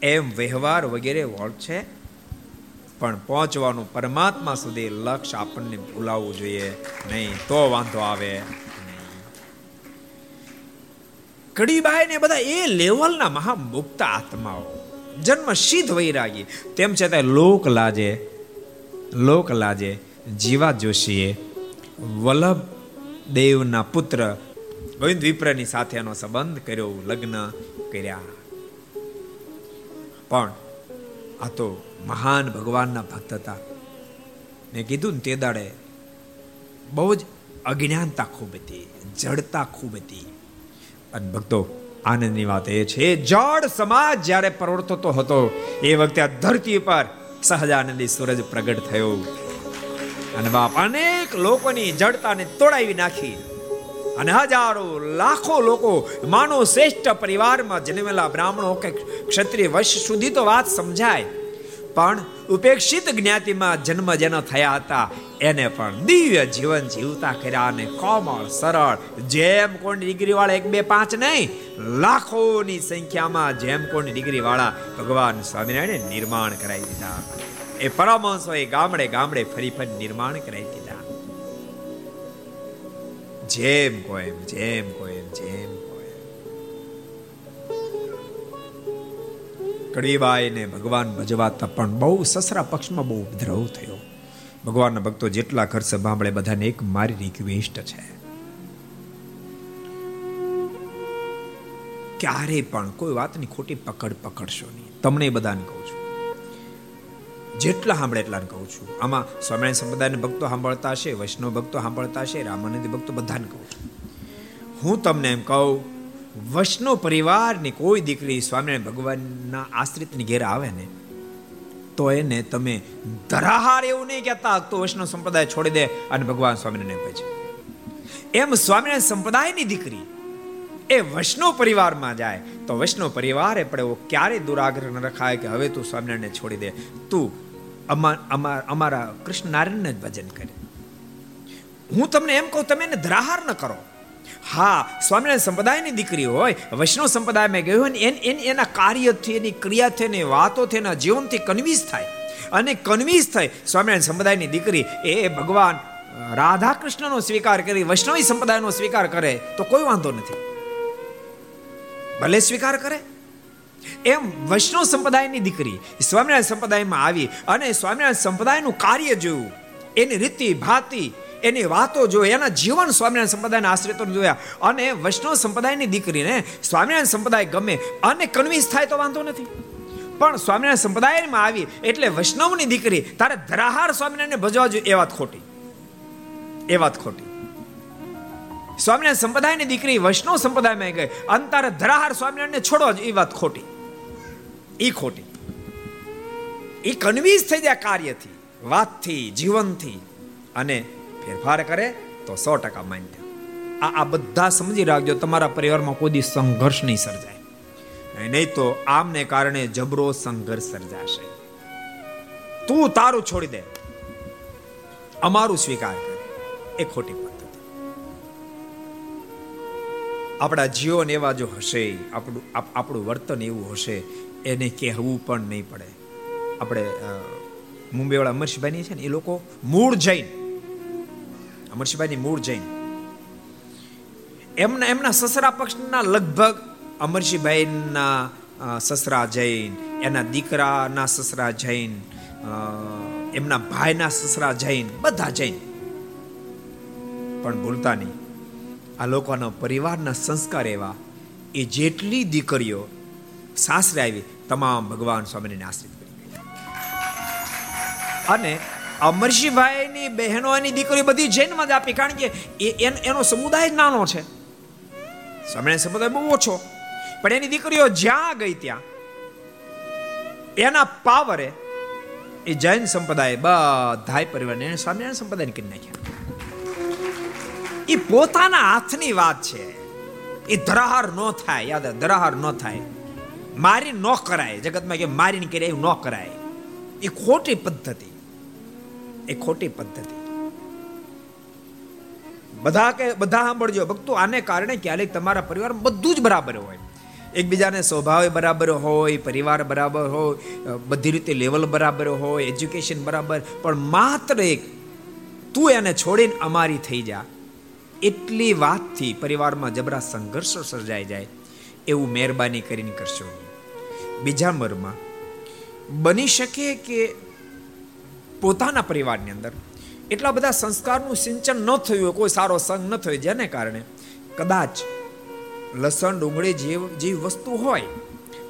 એમ વ્યવહાર વગેરે વોટ છે. પણ પહોંચવાનું પરમાત્મા સુધી લક્ષ્ય આપણને ભૂલાવવું જોઈએ. નહીં તો વાંધો આવે કડીબાઈ ને બધા એ લેવલના મહા મુક્ત આત્માઓ. જન્મ સિદ્ધ વૈરાગી. તેમ છતાં લોક લાજે લોક લાજે, જીવા જોશીએ. વલ્લભ દેવના પુત્ર ગોવિંદ વિપ્રની સાથેનો સંબંધ કર્યો, લગ્ન કર્યા. પણ આ તો મહાન ભગવાનના ભક્ત હતા. મેં કીધું ને તે દાડે બહુ જ અજ્ઞાનતા ખૂબ હતી, જડતા ખૂબ હતી. અને ભક્તો, આનંદની વાત એ છે, જડ સમાજ જ્યારે પ્રવર્તતો હતો, એ વખતે આ ધરતી પર સહજાનંદી સૂરજ પ્રગટ થયો. અને બાપ અનેક લોકોની જડતાને તોડાવી નાખી. અને હજારો, લાખો લોકો માનો શ્રેષ્ઠ પરિવારમાં જન્મેલા બ્રાહ્મણો કે ક્ષત્રિય વશ સુધી તો વાત સમજાય. પણ ઉપેક્ષિત જ્ઞાતિમાં જન્મ જેના થયા હતા, એને પણ દિવ્ય જીવન જીવતા કર્યા અને કોમળ, સરળ, જેમ કોણ ડિગ્રી વાળા એક બે પાંચ નહીં, લાખોની સંખ્યામાં જેમ કોણ ડિગ્રી વાળા ભગવાન સ્વામિનારાયણ નિર્માણ કરાવી દીધા. એ પરમહંસોએ ગામડે ગામડે ફરી ફરી નિર્માણ કરાવી દીધા. જેમ કોઈ જેમ કોઈ કડીબાઈને ભગવાન ભજવાતા પણ બહુ સસરા પક્ષમાં બહુ ઉપદ્રવ થયો. ભગવાનના ભક્તો જેટલા ઘર સાંભળે બધાને એક મારી રિક્વેસ્ટ છે. ક્યારે પણ કોઈ વાતની ખોટી પકડ પકડશો નહીં. તમને બધાને કહું છું. જેટલા સાંભળે એટલાને કહું છું. આમાં સ્વામિનારાયણ સંપ્રદાયના ભક્તો સાંભળતા હશે, વૈષ્ણવ ભક્તો સાંભળતા હશે, રામાનંદી ભક્તો બધાને કહું છું. હું તમને એમ કહું વૈષ્ણવ પરિવારની કોઈ દીકરી સ્વામિનારાયણ ભગવાનના આશ્રિતની ઘેર આવે ને, તો એને તમે ધરાહાર એવું નહીં કહેતા તો વૈષ્ણવ સંપ્રદાય છોડી દે અને ભગવાન સ્વામિનારાયણ પછી એમ સ્વામિનારાયણ સંપ્રદાયની દીકરી એ વૈષ્ણવ પરિવારમાં જાય, તો વૈષ્ણવ પરિવારે પણ એવો ક્યારે દુરાગ્રહ ન રખાય કે હવે તું સ્વામિનારાયણને છોડી દે. તું અમારા કૃષ્ણ નારાયણને જ ભજન કરે. હું તમને એમ કહું, તમે એને ધરાહાર ન કરો. હા, સ્વામિનારાયણ સંપ્રદાયની દીકરી હોય, વૈષ્ણવ સંપ્રદાયમાં ગયો હોય ને, એના કાર્યથી એની ક્રિયાથી એની વાતોથી એના જીવનથી કન્વિન્સ થાય. અને કન્વિન્સ થાય. સ્વામિનારાયણ સંપ્રદાયની દીકરી એ ભગવાન રાધા કૃષ્ણનો સ્વીકાર કરી, વૈષ્ણવી સંપ્રદાયનો સ્વીકાર કરે, તો કોઈ વાંધો નથી. ભલે સ્વીકાર કરે. એમ વૈષ્ણવ સંપ્રદાયની દીકરી સ્વામિનારાયણ સંપ્રદાયમાં આવી અને સ્વામિનારાયણ સંપ્રદાયનું કાર્ય જોયું. એની રીતિ, ભાતી એની વાતો જોઈ, એના જીવન સ્વામિનારાયણ સંપ્રદાયના આશ્રિતો જોયા. અને વૈષ્ણવ સંપ્રદાયની દીકરીને સ્વામિનારાયણ સંપ્રદાય ગમે અને કન્વિન્સ થાય તો વાંધો નથી. પણ સ્વામિનારાયણ સંપ્રદાયમાં આવી એટલે વૈષ્ણવની દીકરી, તારે ધરાહાર સ્વામિનારાયણને ભજવા જોઈએ, એ વાત ખોટી. એ વાત ખોટી. સ્વામિનારાયણ સંપ્રદાયની દીકરી વૈષ્ણવ સંપ્રદાયમાં ગઈ અંતર ધરાહાર સ્વામિનારાયણને છોડો એ વાત ખોટી. એ ખોટી. એ કન્વિન્સ થઈ જાય કાર્યથી, વાતથી, જીવનથી. અને ફેરફાર કરે તો સો ટકા માન્ય. આ આ બધા સમજી રાખજો, તમારા પરિવારમાં કોઈ સંઘર્ષ નહીં સર્જાય. નહીં તો આમને કારણે જબરો સંઘર્ષ સર્જાશે. તું તારું છોડી દે. અમારું સ્વીકાર કરે. એ ખોટી પદ્ધતિ. આપણા જીવન એવા જો હશે, આપણું આપણું વર્તન એવું હશે, એને કહેવું પણ નહીં પડે. આપણે મુંબઈવાળા અમરશીભાઈ છે ને, એ લોકો મૂળ જૈન. અમરશીભાઈની મૂળ જૈન. એમના એમના સસરા પક્ષના લગભગ અમરશીભાઈના સસરા જૈન, એના દીકરાના સસરા જૈન એમના ભાઈના સસરા જૈન, બધા જૈન. પણ ભૂલતા નહીં. આ લોકોના પરિવારના સંસ્કાર એવા એ જેટલી દીકરીઓ સાસરે આવી, તમામ ભગવાન સ્વામીને આશ્રિત કરી અને અમરશીભાઈની બહેનો એની દીકરી બધી જૈનમાં જ આપી. કારણ કે એનો સમુદાય નાનો છે. સ્વામિનારાયણ સમુદાય બહુ ઓછો. પણ એની દીકરીઓ જ્યાં ગઈ ત્યાં, એના પાવરે એ જૈન સંપ્રદાય બધાય પરિવાર એને સ્વામિનારાયણ સંપ્રદાય કરી નાખ્યા. એ પોતાના હાથની વાત છે. એ ધરાહાર ન થાય, યાદ ધરાહાર ન થાય. મારી ન કરાય, જગતમાં કે મારીને કરે એવું ન કરાય. એ ખોટી પદ્ધતિ. એ ખોટી પદ્ધતિ. બધા કે, બધા સાંભળજો, ભક્તો, આને કારણે ક્યારેક તમારા પરિવાર બધું જ બરાબર હોય. એકબીજાને સ્વભાવ બરાબર હોય, પરિવાર બરાબર હોય બધી રીતે લેવલ બરાબર હોય, એજ્યુકેશન બરાબર, પણ માત્ર એક, તું એને છોડીને અમારી થઈ જા. એટલી વાતથી પરિવારમાં જબરા સંઘર્ષો સર્જાઈ જાય, એવું મહેરબાની કરીને કરશો. બીજા મરમાં, બની શકે કે પોતાના પરિવારની અંદર. એટલા બધા સંસ્કારનું સિંચન ન થયું હોય, કોઈ સારો સંગ ન થયો જેને કારણે કદાચ લસણ, ડુંગળી જેવી જેવી વસ્તુ હોય,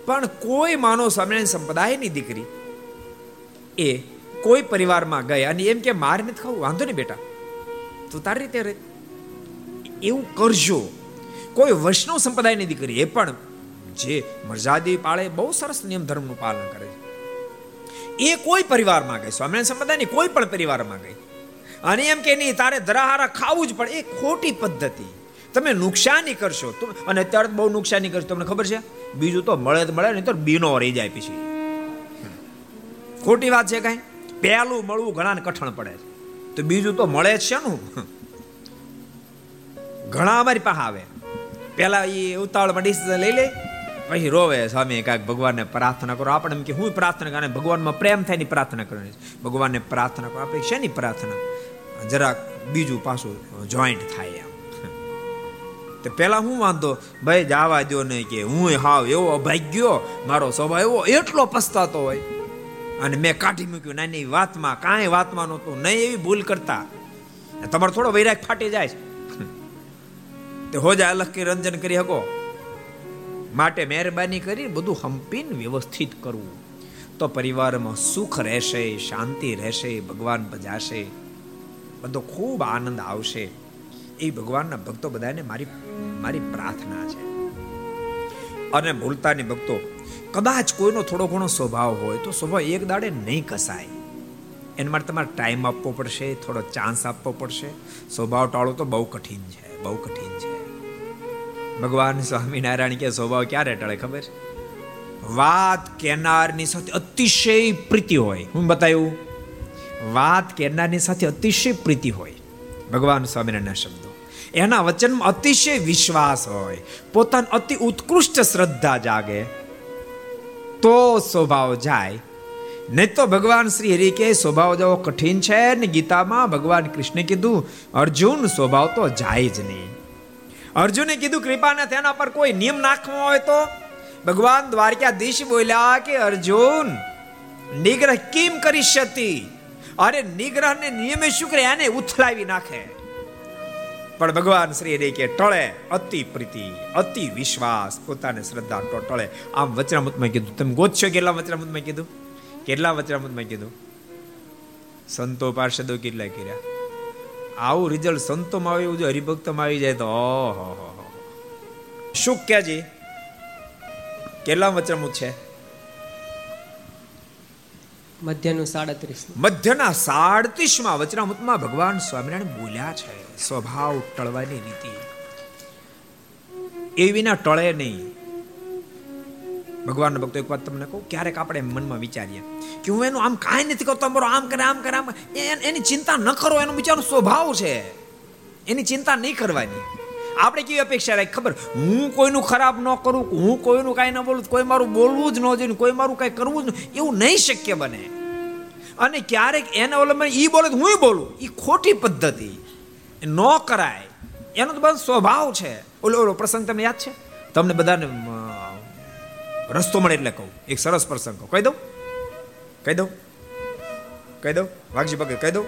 પણ કોઈ માનવ સ્વામિનારાયણ સંપ્રદાયની દીકરી એ કોઈ પરિવારમાં ગઈ અને એમ કે મારે નથી ખાવું, વાંધો નહીં બેટા, તું તારી રીતે રહે એવું કરજો. કોઈ વૈષ્ણવ સંપ્રદાયની દીકરી એ પણ જે મરજાદી પાળે બહુ સરસ નિયમ ધર્મનું પાલન કરે છે. એ કોઈ પરિવારમાં ગઈ સ્વામિનારાયણ સંપ્રદાયની કોઈ પણ પરિવારમાં ગઈ અને એમ કે નહીં, તારે ધરાહારા ખાવું જ પડે. એ ખોટી પદ્ધતિ. તમે નુકસાની કરશો અને અત્યારે બહુ નુકસાની કરશો, તમને ખબર છે? બીજું તો મળે જ મળે નહીં તો બીનો રહી જાય પછી. ખોટી વાત છે કઈ? પહેલું મળવું ઘણાને કઠણ પડે છે. તો બીજું તો મળે જ છે નું. ઘણા અમારી પાસે આવે. પેલા એ ઉતાવળમાં ડિસિઝન લઈ લે પછી રોવે, સ્વામી, કાંઈક ભગવાનને પ્રાર્થના કરો. આપણે એમ કે, હું પ્રાર્થના કરે ભગવાનમાં પ્રેમ થાયની પ્રાર્થના કરવાની ભગવાનને પ્રાર્થના કરો. આપણે શેની પ્રાર્થના? જરાક બીજું પાછું જોઈન્ટ થાય એમ. તો પેલા હું વાંધો, ભાઈ, જવા દો ને કે હું હાવ એવો અભાગ્યો, મારો સ્વભાવ એવો એટલો પસ્તાતો હોય. અને મેં કાઢી મૂક્યું. નાની વાતમાં, કાંઈ વાતમાં નહોતું, નહીં એવી ભૂલ કરતા. તમારો થોડો વૈરાગ ફાટી જાય તે હો જાય અલગ રંજન કરી શકો? માટે મહેરબાની કરી બધું હંપીને વ્યવસ્થિત કરવું. તો પરિવારમાં સુખ રહેશે, શાંતિ રહેશે, ભગવાન ભજાશે બધો ખૂબ આનંદ આવશે. એ ભગવાનના ભક્તો બધાને મારી મારી પ્રાર્થના છે. અને ભૂલતાની ભક્તો, કદાચ કોઈનો થોડો ઘણો સ્વભાવ હોય તો સ્વભાવ એક દાડે નહીં કસાય. એના માટે તમારે ટાઈમ આપવો પડશે, થોડો ચાન્સ આપવો પડશે. સ્વભાવ ટાળો તો બહુ કઠિન છે, બહુ કઠિન છે. ભગવાન સ્વામિનારાયણ કે સ્વભાવ ક્યારે ટળે ખબર? વાત કેનારની સાથે અતિશય પ્રીતિ હોય. હું બતાવ્યું વાત કેનારની સાથે અતિશય પ્રીતિ હોય. ભગવાન સ્વામિનારાયણના શબ્દો. એના વચનમાં અતિશય વિશ્વાસ હોય. પોતાની અતિ ઉત્કૃષ્ટ શ્રદ્ધા જાગે. તો સ્વભાવ જાય. નહીં તો ભગવાન શ્રી હરિ કે સ્વભાવ જવો કઠિન છે ને ગીતામાં ભગવાન કૃષ્ણે કીધું, અર્જુન, સ્વભાવ તો જાય જ નહીં. અર્જુને કીધું, કૃપાને તેના પર કોઈ નિયમ નાખવો હોય તો? ભગવાન દ્વારકાધીશ બોલ્યા કે, અર્જુન, નિગ્રહ કેમ કરી શતી અરે નિગ્રહ ને નિયમે શું કરે? એને ઉથલાવી નાખે. પણ ભગવાન શ્રી હરિ કે, ટળે, અતિ પ્રીતિ, અતિ વિશ્વાસ, પોતાને શ્રદ્ધા તો ટળે. આમ વચરામૃતમાં કીધું, તમે ગોતશો કેટલા વચરામૃતમાં કીધું? કેટલા વચરામૃતમાં કીધું? સંતો પાર્ષદો કેટલા કર્યા? આવું રિઝલ્ટ સંતોમાં આવે એવું જો હરિભક્તમાં આવી જાય તો ઓહો શું ક્યાજી કેટલા વચરામૃત છે? મધ્યનું સાડત્રીસ મધ્યના સાડત્રીસમાં વચનામૃતમાં ભગવાન સ્વામિનારાયણ બોલ્યા છે સ્વભાવ ટળવાની રીતિ એ વિના ટળે નહીં. ભગવાનના ભક્તો એક વાત તમને કહું, ક્યારેક આપણે મનમાં વિચારીએ કે હું એનું આમ કાંઈ નથી કરતો મારો આમ કરે આમ કરે, આમ એની ચિંતા ન કરો, એનો બિચારો સ્વભાવ છે. એની ચિંતા નહીં કરવાની. આપણે કેવી અપેક્ષા રાખી? ખબર? હું કોઈનું ખરાબ ન કરું, હું કોઈનું કાંઈ ન બોલું, કોઈ મારું બોલવું જ ન જોઈએ, કોઈ મારું કાંઈ કરવું જ એવું નહીં શક્ય બને. અને ક્યારેક એના અવલંબન એ બોલે હું બોલું. એ ખોટી પદ્ધતિ. ન કરાય. એનો તો બધો સ્વભાવ છે. ઓલો ઓલો પ્રસંગ તમને યાદ છે? તમને બધાને રસ્તો મળે એટલે કહું. એક સરસ પ્રસંગ કહું. કહી દઉં? કહી દઉં? કહી દઉં? વાઘજી ભગત કહી દઉં?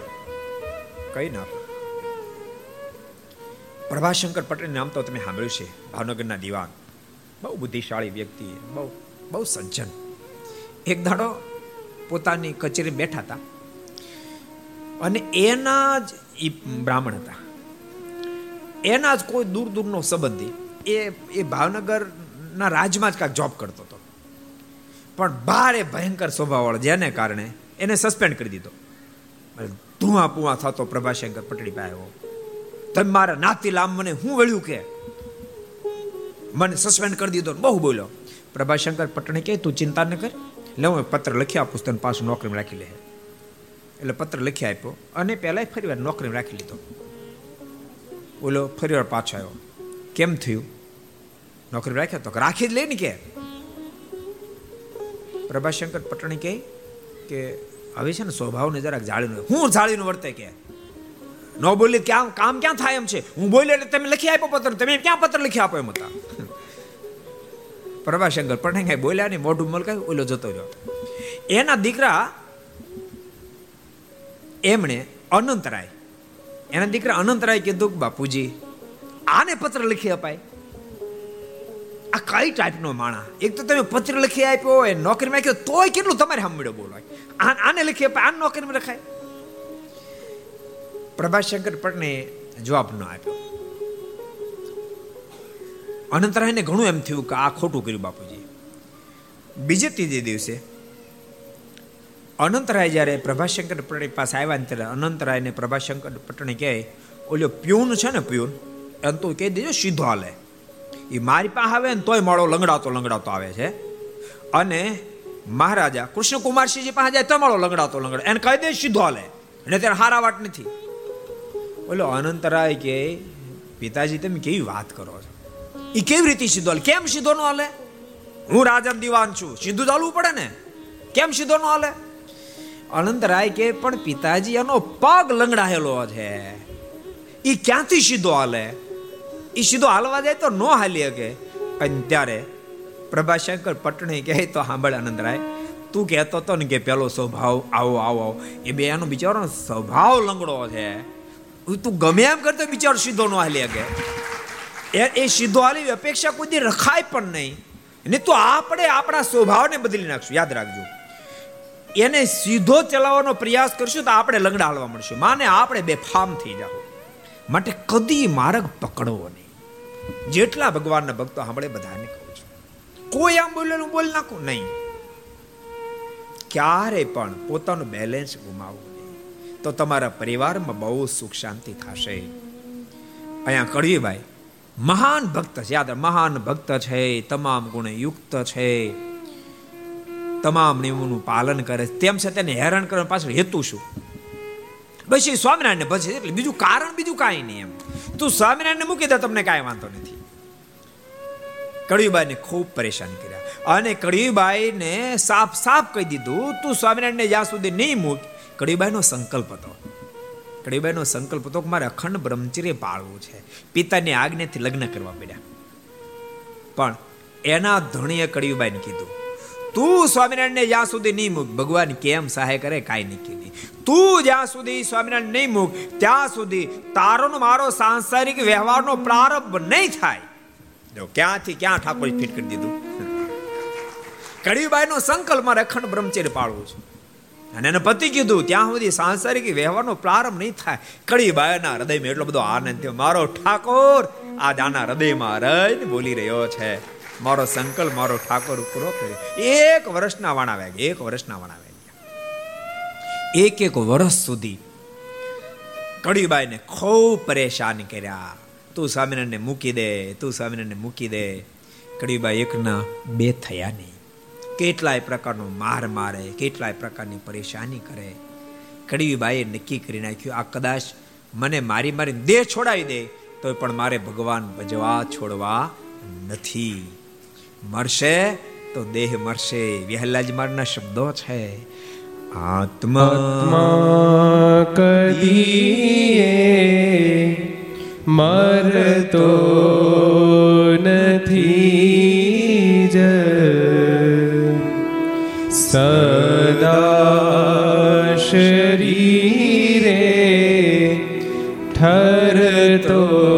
કહી ના પ્રભાશંકર પટેલ નામ તો તમે સાંભળ્યું છે. ભાવનગરના દિવાન. બહુ બુદ્ધિશાળી વ્યક્તિ, બહુ બહુ સજ્જન. એક દાડો પોતાની કચેરી બેઠા હતા અને એના જ બ્રાહ્મણ હતા. એના જ કોઈ દૂર દૂરનો સંબંધી. એ એ ભાવનગરના રાજમાં જ કાંઈક જોબ કરતો પણ ભારે ભયંકર સ્વભાવવાળો જેને કારણે એને સસ્પેન્ડ કરી દીધો. ધુઆ પુઆ થતો પ્રભાશંકર પટડી પાસે આવ્યો. તમે મારા નાતી લામ મને હું વળ્યું કે? મને સસ્પેન્ડ કરી દીધો બહુ બોલ્યો. પ્રભાશંકર પટણી કે તું ચિંતા ન કર. લે, હું પત્ર લખી આપું તને પાછું નોકરીમાં રાખી લે એટલે પત્ર લખી આપ્યો અને પહેલાં ફરી વાર નોકરી રાખી લીધો. બોલો ફરી વાર પાછો આવ્યો. કેમ થયું? નોકરી રાખ્યો તો રાખી જ લે ને કે? પ્રભાશંકર પટણી કહે કે હવે છે ને સ્વભાવને જરાક જાળીનું હું જાળીનું વર્તે કે? ન બોલી ક્યાં, કામ ક્યાં થાય એમ છે? હું બોલ્યો એટલે તમે લખી આપ્યો પત્ર, તમે ક્યાં પત્ર લખી આપો એમ હતા? પ્રભાશંકર પટણી કાંઈ બોલ્યા નહીં મોઢું મલકાયું, ઓલો જતો રહ્યો. એના દીકરા એમણે અનંતરાય, એના દીકરા અનંતરાય કીધું બાપુજી, આને પત્ર લખી અપાય. આ કઈ ટાઈપનો માણા એક તો તમે પત્ર લખી આપ્યો હોય નોકરીમાં આપ્યો, તોય કેટલું તમારે સાંભળ્યો બોલવાય? આને લખી અપાય આ નોકરીમાં લખાય પ્રભાશંકર પટને જવાબ ન આપ્યો. અનંતરાયને ઘણું એમ થયું કે આ ખોટું કર્યું બાપુજી. બીજે ત્રીજે દિવસે અનંતરાય જ્યારે પ્રભાશંકર પટણી પાસે આવ્યા ને ત્યારે અનંતરાયને પ્રભાશંકર પટણી કહે ઓલો પ્યુન છે ને પ્યુન? એમ તો કહી દેજો, સીધો હાલે. એ મારી પાસે આવે ને તોય માળો લંગડાતો લંગડાતો આવે છે. અને મહારાજા કૃષ્ણકુમારસિંહજી પાસે જાય તો માળો લંગડાતો લંગડા એને કહી દે સીધો હાલે. એને ત્યારે હારા વાટ નથી. ઓલો અનંતરાય કે, પિતાજી, તમે કેવી વાત કરો છો? એ કેવી રીતે સીધો હાલે? કેમ સીધો નો હાલે? હું રાજા દિવાન છું. સીધું ચાલવું પડે ને? કેમ સીધો નો હાલે? અનંતરાય કે, પણ પિતાજી, એનો પગ લંગડાયેલો છે. એ ક્યાંથી સીધો હાલે? એ સીધો હાલવા જાય તો ન હાલી શકે. અને ત્યારે પ્રભાશંકર પટણી કહે, તો સાંભળ આનંદરાય, તું કહેતો હતો ને કે પેલો સ્વભાવ, આવો આવો આવો. એ બે એનો બિચારો સ્વભાવ લંગડો છે. તું ગમે એમ કરતો બિચારો સીધો ન હાલી શકે. એ એ સીધો હાલી અપેક્ષા કોઈ રખાય પણ નહીં. ને તો આપણે આપણા સ્વભાવને બદલી નાખશું. યાદ રાખજો. એને સીધો ચલાવવાનો પ્રયાસ કરશું તો આપણે લંગડા હાલવા મળશું. માને આપણે બે ફામ થઈ જાઓ. માટે કદી માર્ગ પકડવો નહીં. જેટલા ભગવાનના ભક્તો સાંભળે બધાને કહું છું. કોઈ આમ બોલેલું બોલ નાખું? નહીં. ક્યારે પણ પોતાનું બેલેન્સ ગુમાવવું તો તમારા પરિવારમાં બહુ સુખ શાંતિ થશે. અહીંયા કડવીભાઈ મહાન ભક્ત છે. યાદ મહાન ભક્ત છે. તમામ ગુણે યુક્ત છે. તમામ નિયમોનું પાલન કરે તેમ છે તેને હેરાન કરવા પાછળ હેતુ શું? બસ એ સ્વામિનારાયણ ભજે એટલે બીજું કારણ બીજું કાંઈ નહીં એમ. તું સ્વામિનારાયણ મૂકી દે, તમને કાંઈ વાંધો નથી. કળીબાઈને ખૂબ પરેશાન કર્યા. અને કળીબાઈને સાફ સાફ કહી દીધું, તું સ્વામિનારાયણને જ્યાં સુધી નહીં મૂક કળીબાઈનો સંકલ્પ હતો. કળીબાઈનો સંકલ્પ હતો કે મારે અખંડ બ્રહ્મચર્ય પાળવું છે. પિતાની આજ્ઞાથી લગ્ન કરવા પડ્યા. પણ એના ધણીએ કળીબાઈને કીધું તું સ્વામિનારાયણને જ્યાં સુધી નહીં મૂક, ભગવાન કેમ સહાય કરે કાંઈ નક્કી નહીં. તું જ્યાં સુધી સ્વામિનારાયણ નહીં મૂક, ત્યાં સુધી તારો મારો સાંસારિક વ્યવહારનો પ્રારંભ નહીં થાય. ક્યાંથી ક્યાં ઠાકોર ફિટ કરી દીધું? કડીબાઈ નો સંકલ્પ મારે અખંડ બ્રહ્મચર્ય પાળવું છે. અને એને પતિ કીધું, ત્યાં સુધી સાંસારિક વ્યવહારનો પ્રારંભ નહીં થાય. કડીબાઈના હૃદયમાં એટલો બધો આનંદ થયો. મારો ઠાકોર આ દાના હૃદયમાં રહીને બોલી રહ્યો છે. મારો સંકલ્પ, મારો ઠાકોર પૂરો કર્યો. એક વર્ષના વાણા વાગ્યા, એક વર્ષના વાણા વાગ્યા. એક એક વર્ષ સુધી કડીબાઈને ખૂબ પરેશાન કર્યા. તું સ્વામિનારાયણને મૂકી દે, તું સ્વામિનારાયણને મૂકી દે. કડીબાઈ એકના બે થયા નહીં. કેટલાય પ્રકારનો માર મારે, કેટલાય પ્રકારની પરેશાની કરે. કડીબાઈએ નક્કી કરી નાખ્યું, આ કદાચ મને મારી મારી દેહ છોડાવી દે તો પણ મારે ભગવાન ભજવા છોડવા નથી. મરશે તો દેહ મરશે વિહલાજ મારના શબ્દો છે. આત્મા કદીએ મરતો નથી જ. સદા શરીરે ઠરતો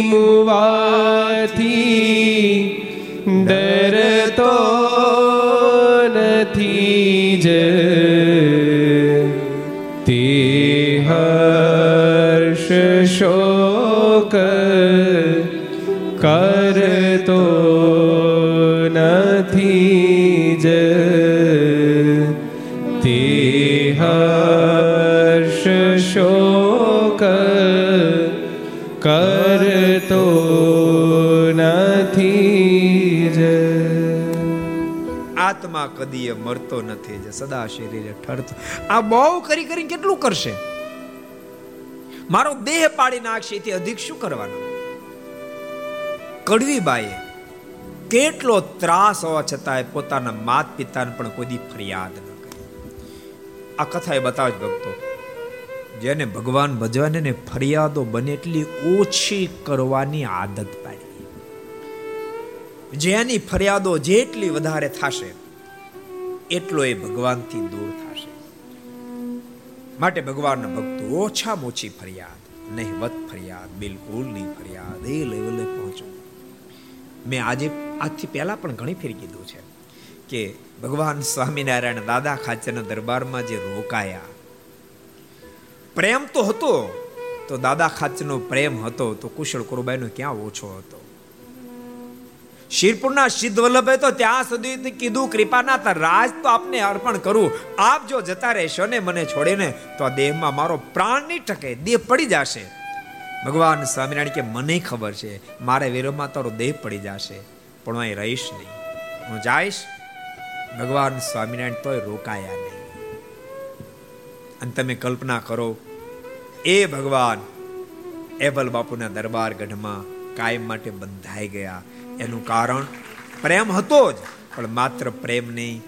મુવાથી ડરતો નથી જ. તે હર્ષ શોક આત્મા કદીએ મરતો નથી, જે સદા શરીરે ઠરતો. આ બહુ કરી કરીને કેટલું કરશે? મારો દેહ પાડી નાખશે, એથી અધિક શું કરવાનું? કડવી બાઈએ, કેટલો ત્રાસ હોવા છતાંય પોતાના માત પિતાને પણ કોઈ ફરિયાદ ન કરી. આ કથા એ બતાવે ભક્તો, જેને ભગવાન ભજવાને ને ફરિયાદો બને એટલી ઓછી કરવાની આદત પાડી. જેની ફરિયાદો જેટલી વધારે થશે એટલો એ ભગવાનથી દૂર થશે. માટે ભગવાનના ભક્તો ઓછામાં ઓછી ફરિયાદ, નહીવત ફરિયાદ બિલકુલ નહીં ફરિયાદ, એ લેવલે પહોંચો. મેં આજે, આજથી પહેલા પણ ઘણી ફેર કીધું છે કે ભગવાન સ્વામિનારાયણ દાદા ખાચરના દરબારમાં જે રોકાયા. પ્રેમ તો હતો, તો દાદા ખાચરનો પ્રેમ હતો, તો કુશળ કુરુબાઈનો ક્યાં ઓછો હતો? શિરપુરના સિદ્ધ વલ્લભે તો ત્યાં સુધી કીધું, કૃપાનાથ, રાજ તો આપને અર્પણ કરું. આપ જો જતા રહેશો ને મને છોડીને, તો આ દેહમાં મારો પ્રાણ નહીં ટકે, દેહ પડી જશે. ભગવાન સ્વામિનારાયણ કે, મને ખબર છે, મારે વિરોધમાં તારો દેહ પડી જશે, પણ હું અહીં રહીશ નહીં. હું જઈશ. ભગવાન સ્વામિનારાયણ તોય રોકાયા નહીં. અને તમે કલ્પના કરો, એ ભગવાન એબલ બાપુના દરબાર ગઢમાં કાયમ માટે બંધાઈ ગયા. એનું કારણ પ્રેમ હતો જ, પણ માત્ર પ્રેમ નહીં.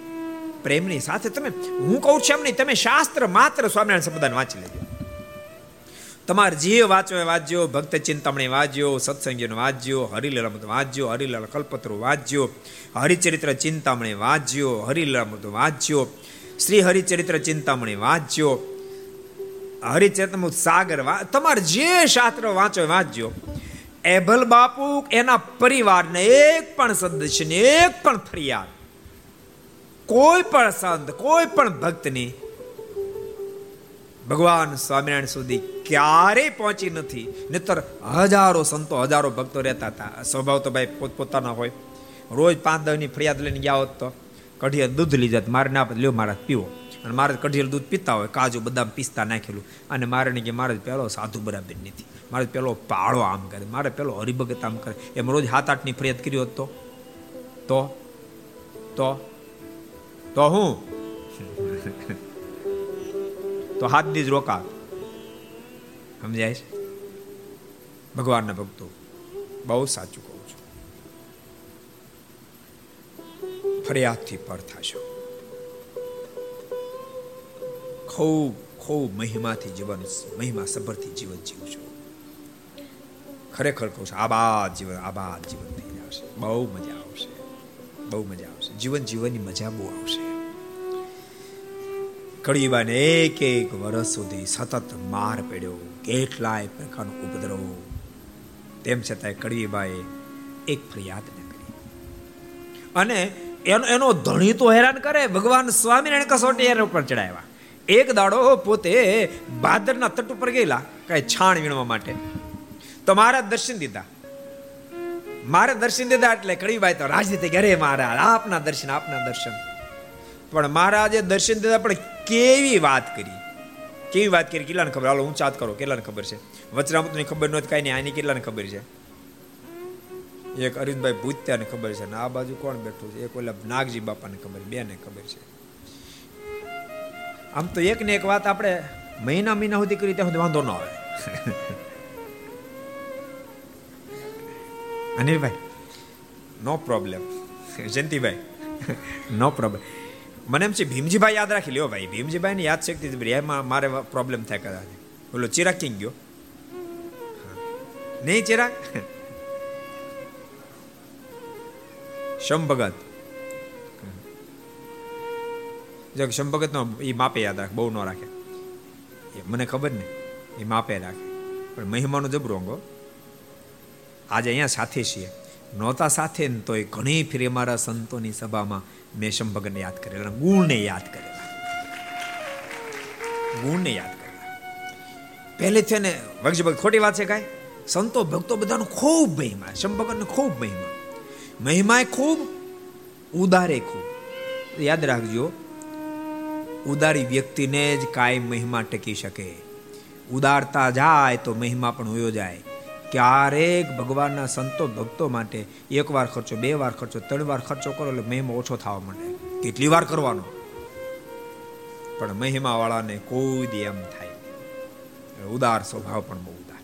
પ્રેમની સાથે તમે, હું કહું છું એમ નહીં, તમે શાસ્ત્ર માત્ર સ્વામિનારાયણ સંપ્રદાય વાંચી લેજો. તમારે જે વાંચો એ વાંચ્યો ભક્ત ચિંતામણી વાંચ્યો સત્સંગીનો વાંચ્યો હરિલમૃત વાંચ્યો હરિલાલ કલ્પતરુ વાંચ્યો હરિચરિત્ર ચિંતામણી વાંચ્યો હરિલમૃત વાંચ્યો શ્રી હરિચરિત્ર ચિંતામણી વાંચ્યો હરિચરિતમૃત સાગર તમારે જે શાસ્ત્ર વાંચો એ વાંચજો. એભલ બાપુ એના પરિવારને એક પણ સદસ્યને એક પણ ફરિયાદ. કોઈ પણ સંત, કોઈ પણ ભક્તની ભગવાન સ્વામિનારાયણ સુધી ક્યારેય પહોંચી નથી. નહીતર હજારો સંતો, હજારો ભક્તો રહેતા હતા. સ્વભાવ તો ભાઈ પોતપોતાના હોય. રોજ પાંચ દહની ફરિયાદ લઈને ગયા હોત તો કઢીએ દૂધ લીધા મારે ના લ્યો મારા પીવો અને મારે કઢિયેલ દૂધ પીતા હોય, કાજુ બદામ પીસતા નાખેલું. અને મારે કે મારે પેલો સાધુ બરાબર નથી. મારે પેલો પાળો આમ કરે, મારે પેલો હરિભગત આમ કરે. એમ રોજ હાથ આઠની ફરિયાદ કરી હોત તો? તો? તો? હું? તો હાથ જ રોકા સમજાય છે? ભગવાનના ભક્તો, બહુ સાચું કહું છું. ફરિયાદથી પર થશો. ખૂબ ખૂબ મહિમાથી જીવન, મહિમા સભરથી જીવન જીવશો ખરેખર કહું છું, આબાદ જીવન આબાદ જીવન થઈ જશે બહુ મજા આવશે. બહુ મજા આવશે. જીવન જીવનની મજા બહુ આવશે. કડીબાને એક એક વર્ષ સુધી સતત માર પડ્યો. કેટલાય પ્રકારનો ઉપદ્રવ. તેમ છતાંય કડવીબાએ એક ફરિયાદ ન કરી. અને એનો એનો ધણી તો હેરાન કરે. ભગવાન સ્વામિનારાયણ કસોટી ઉપર ચડાવ્યા. એક દાડો પોતે ભાદરના તટ ઉપર ગયેલા, કઈ છાણ વીણવા માટે. તો મારા દર્શન દીધા. મારે દર્શન દીધા એટલે કડીબાઈ તો રાજી થઈ ગયા મહારાજ, આપના દર્શન આપના દર્શન. પણ મહારાજે દર્શન દીધા, પણ કેવી વાત કરી? કેવી વાત કરી? કેટલાને ખબર? હાલો, હું ચાત કરો, કેટલાને ખબર છે? વચરામતની ખબર નહોતી કાંઈ નહીં, આની કેટલાને ખબર છે? એક અરવિંદભાઈ ભૂત્યાને ખબર છે, ને આ બાજુ કોણ બેઠું છે? એક ઓલા નાગજી બાપાને ખબર બેને ખબર છે. આમ તો એક ને એક વાત આપણે મહિના મહિના સુધી કરી ત્યાં સુધી વાંધો ન આવે. અનિલભાઈ, no problem Jayantibhai, no problem મને એમ છે, ભીમજીભાઈ યાદ રાખી લ્યો ભાઈ. ભીમજીભાઈ ને યાદ શક્તિ એમાં મારે પ્રોબ્લેમ થાય કદાચ. બોલો, ચિરાગ ક્યાં ગયો? નહીં ચિરાગ? શમ જો શમ નો એ માપે યાદ રાખે, બહુ ન રાખે. એ મને ખબર ને એ માપે રાખે. પણ મહિમાનો જબરોંગો આજે અહીંયા સાથે છીએ. નહોતા સાથે ને તોય ઘણી ફેરી મારા સંતોની સભામાં મેં શંભગને યાદ કરેલા ગુણને યાદ કરેલા. ગુણને યાદ કરેલા. પહેલેથી ને વગજી ખોટી વાત છે કાંઈ? સંતો, ભક્તો બધાનો ખૂબ મહિમા શંભગનનો ખૂબ મહિમા. મહિમાએ ખૂબ, ઉદારે ખૂબ. યાદ રાખજો ઉદારી વ્યક્તિને જ કાયમ મહિમા ટકી શકે. ઉદારતા જાય તો મહિમા પણ હોયો જાય. ક્યારેક ભગવાનના સંતો ભક્તો માટે એક વાર ખર્ચો, બે વાર ખર્ચો, ત્રણ વાર ખર્ચો કરો એટલે મહિમા ઓછો થવા માંડે. કેટલી વાર કરવાનો? પણ મહિમા વાળાને કોઈ દી એમ થાય ઉદાર સ્વભાવ પણ બહુ ઉદાર.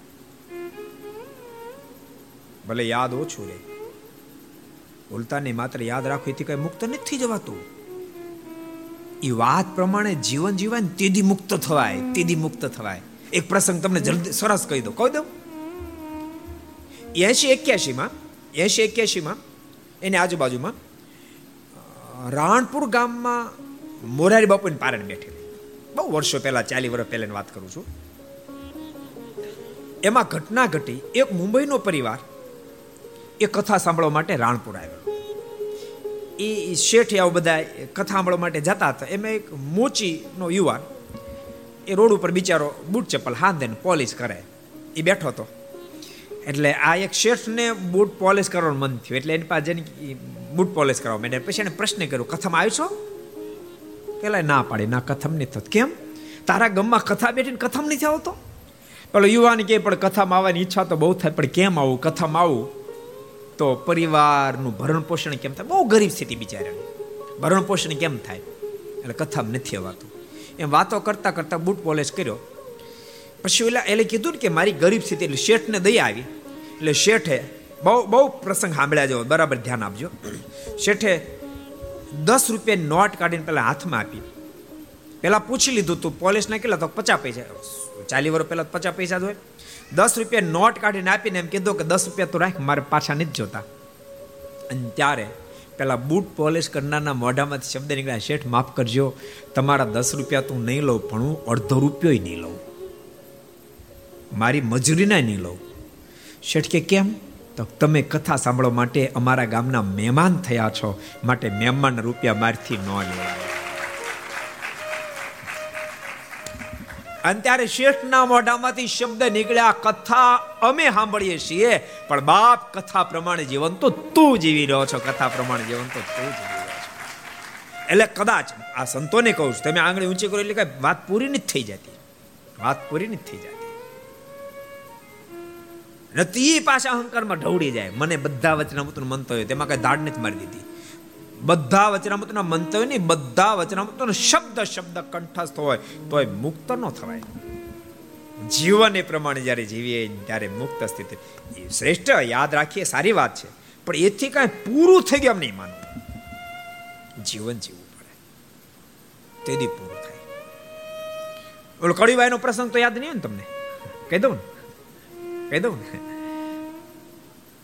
ભલે યાદ ઓછું રહે. ભૂલતાને માત્ર યાદ રાખો એથી કઈ મુક્ત નથી જવાતું. એ વાત પ્રમાણે જીવન જીવાય તેદી મુક્ત થવાય, તેદી મુક્ત થવાય. એક પ્રસંગ તમને જલ્દી સરસ કહી દો કહી દઉં? એસી એક્યાસીમાં એસી એક્યાસીમાં એની આજુબાજુમાં રાણપુર ગામમાં મોરારી બાપુની પારણ બેઠેલી બહુ વર્ષો પહેલા ચાલી વર્ષ પહેલાની વાત કરું છું. એમાં ઘટના ઘટી. એક મુંબઈનો પરિવાર એ કથા સાંભળવા માટે રાણપુર આવ્યો. એ શેઠ આવું બધા કથા સાંભળવા માટે જતા હતા. એમાં એક મોચીનો યુવાન, એ રોડ ઉપર બિચારો બૂટ ચપ્પલ હાંધે ને પોલિશ કરે. એ બેઠો હતો. એટલે આ એક શેઠને બૂટ પોલિશ કરવાનું મન થયું. એટલે એની પાસે બૂટ પોલિશ કરવા માંડ્યા. પછી એને પ્રશ્ન કર્યો, કથમ આવ્યો છો પેલા ના પાડી. ના, કથમ નહીં થતો. કેમ? તારા ગમમાં કથા બેઠીને કથમ નથી આવતો પેલો યુવાન કે, પણ કથામાં આવવાની ઈચ્છા તો બહુ થાય. પણ કેમ આવું? કથામાં આવું? તો પરિવારનું ભરણ પોષણ કેમ થાય? બહુ ગરીબ સ્થિતિ બિચારાની. ભરણ પોષણ કેમ થાય? એટલે કથામાં નથી અવાતું. એમ વાતો કરતા કરતા બૂટ પોલિશ કર્યો. પછી ઓલા એટલે કીધું ને કે મારી ગરીબ સ્થિતિ એટલે શેઠને દઈ આવી. એટલે શેઠે બહુ બહુ પ્રસંગ સાંભળ્યા જેવો, બરાબર ધ્યાન આપજો. શેઠે દસ રૂપિયા નોટ કાઢીને પેલા હાથમાં આપી. પેલા પૂછી લીધું, તું પોલીસને કેટલા? તો પચાસ પૈસા. ચાલી વર્ષ પહેલા પચાસ પૈસા જ હોય. દસ રૂપિયા નોટ કાઢીને આપીને એમ કીધું કે દસ રૂપિયા તો રાખ, મારે પાછા નથી જોતા. અને ત્યારે પેલા બૂટ પોલિશ કરનારના મોઢામાંથી શબ્દ નીકળ્યા, શેઠ, માફ કરજો, તમારા દસ રૂપિયા તું નહીં લઉં, પણ હું અડધો રૂપિયો નહીં લઉં. મારી મજૂરીના નહીં લઉં. શેઠ કે, કેમ? તો તમે કથા સાંભળવા માટે અમારા ગામના મહેમાન થયા છો, માટે મહેમાન રૂપિયા મારથી ન લેવા અને ત્યારે શેઠના મોઢામાંથી શબ્દ નીકળ્યા, કથા અમે સાંભળીએ છીએ, પણ બાપ કથા પ્રમાણે જીવન તો તું જીવી રહ્યો છો, કથા પ્રમાણે જીવન તો તું જીવી રહ્યો છો. એટલે કદાચ આ સંતોને કહું છું, તમે આંગળી ઊંચી કરો એટલે કઈ વાત પૂરી નથી થઈ જતી. વાત પૂરી નથી થઈ જતી. નથી પાછા અહંકારમાં ઢવડી જાય. મને બધા વચનામૃતનું મંતવ્ય તેમાં કઈ દાડ નથી મારી દીધી. બધા વચનામૃતના મંતવ્ય નહીં બધા વચનામૃતનો શબ્દ શબ્દ કંઠસ્થ હોય, તોય મુક્ત ન થવાય. જીવન એ પ્રમાણે જ્યારે જીવીએ, ત્યારે મુક્ત સ્થિતિ. શ્રેષ્ઠ, યાદ રાખીએ, સારી વાત છે. પણ એથી કાંઈ પૂરું થઈ ગયું એમ નહીં માનવું. જીવન જીવવું પડે. તેથી પૂરું થાય. ઓલો કડીબાઈનો પ્રસંગ તો યાદ નહીં ને તમને? કહી દઉં ને? કહી દઉં ને?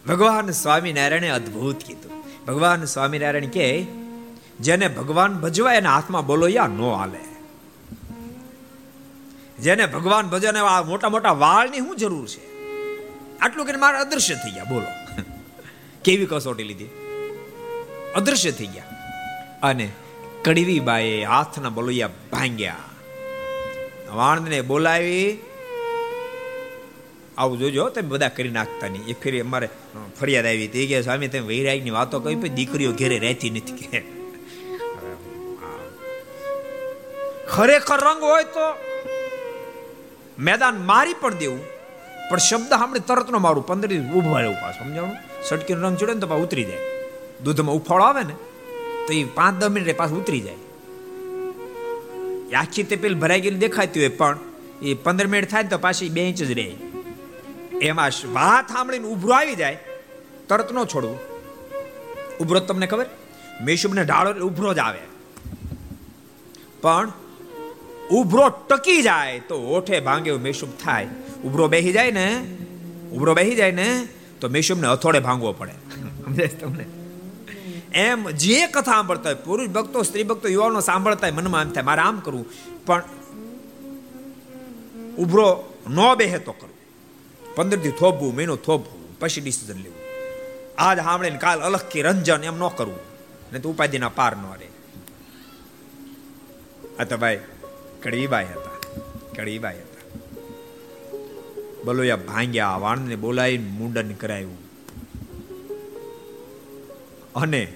ભગવાન સ્વામિનારાયણે અદ્ભુત કીધું. ભગવાન સ્વામિનારાયણ કે જેને ભગવાન ભજવાય એના હાથમાં બોલોયા નો હાલે. જેને ભગવાન ભજને મોટા મોટા વાળની શું જરૂર છે? આટલું કરીને મારા અદૃશ્ય થઈ ગયા, બોલો. કેવી કસોટી લીધી? અદૃશ્ય થઈ ગયા. અને કડવી બાએ હાથના બોલોયા ભાંગ્યા. વાણને બોલાવી, આવું જોજો, તમે બધા કરી નાખતા નહીં. એક ફેરી અમારે ફરિયાદ આવી હતી. ગયા સ્વામી, તમે વૈરાગની વાતો કહી પછી દીકરીઓ ઘેરે રહેતી નથી કે. ખરેખર રંગ હોય તો મેદાન મારી પણ દેવું. પણ શબ્દ સાંભળે તરત નો મારું. પંદર દિવસ ઊભા રહેવું પાછું, સમજાણું? સટકીનો રંગ ચડે ને તો પાછું ઉતરી જાય. દૂધમાં ઉફાળો આવે ને, તો એ પાંચ દસ મિનિટ પાછું ઉતરી જાય. આખી તે પેલી ભરાઈ ગયેલી દેખાતી હોય, પણ એ પંદર મિનિટ થાય તો પાછી બે ઇંચ જ રહે. એમાં વાત સાંભળીને ઉભરો આવી જાય, તરત ન છોડવું. ઉભરો તમને ખબર? મેશુબને ઢાળો ઉભરો જ આવે. પણ ઉભરો ટકી જાય તો ઓઠે ભાંગે મેશુબ થાય. ઉભરો બેહી જાય ને ઉભરો બેહી જાય ને, તો મેશુબને હથોડે ભાંગવો પડે. સમજાય તમને? એમ જે કથા સાંભળતા હોય, પુરુષ ભક્તો, સ્ત્રી ભક્તો યુવાનો સાંભળતા હોય, મનમાં એમ થાય, મારે આમ કરવું. પણ ઉભરો ન બેહે તો કરવું પંદરથી થોભવું, મહિનો થોભવું, પછી ડિસિઝન લેવું. આજ સાંભળીને કાલ અલગ કે રંજન એમ ન કરવું ને તો ઉપાધિના પાર ન રહે. આ તો ભાઈ કડવીબાઈ હતા કડવીબાઈ હતા. બલોયા ભાંગ્યા વાણને બોલાવીને મુંડન કરાયું. અને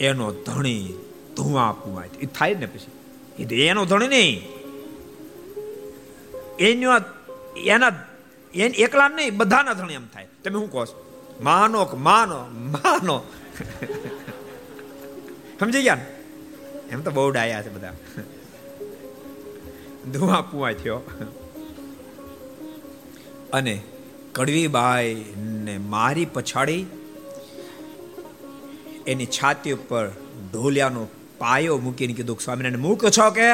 એનો ધણી ધુઆ પુઆય એ થાય ને પછી? એનો ધણી નહીં. એનો એના એને એકલા નહીં, બધાના ધણી એમ થાય. તમે શું કહો માનો કે માનો માનો. સમજી ગયા એમ તો બહુ ડાયા છે બધા. ધુઆ પુઆ થયો. અને કડવીબાઈ ને મારી પછાડી એની છાતી ઉપર ઢોલિયાનો પાયો મૂકીને કીધું, સ્વામિનારાયણ, મૂક છો કે?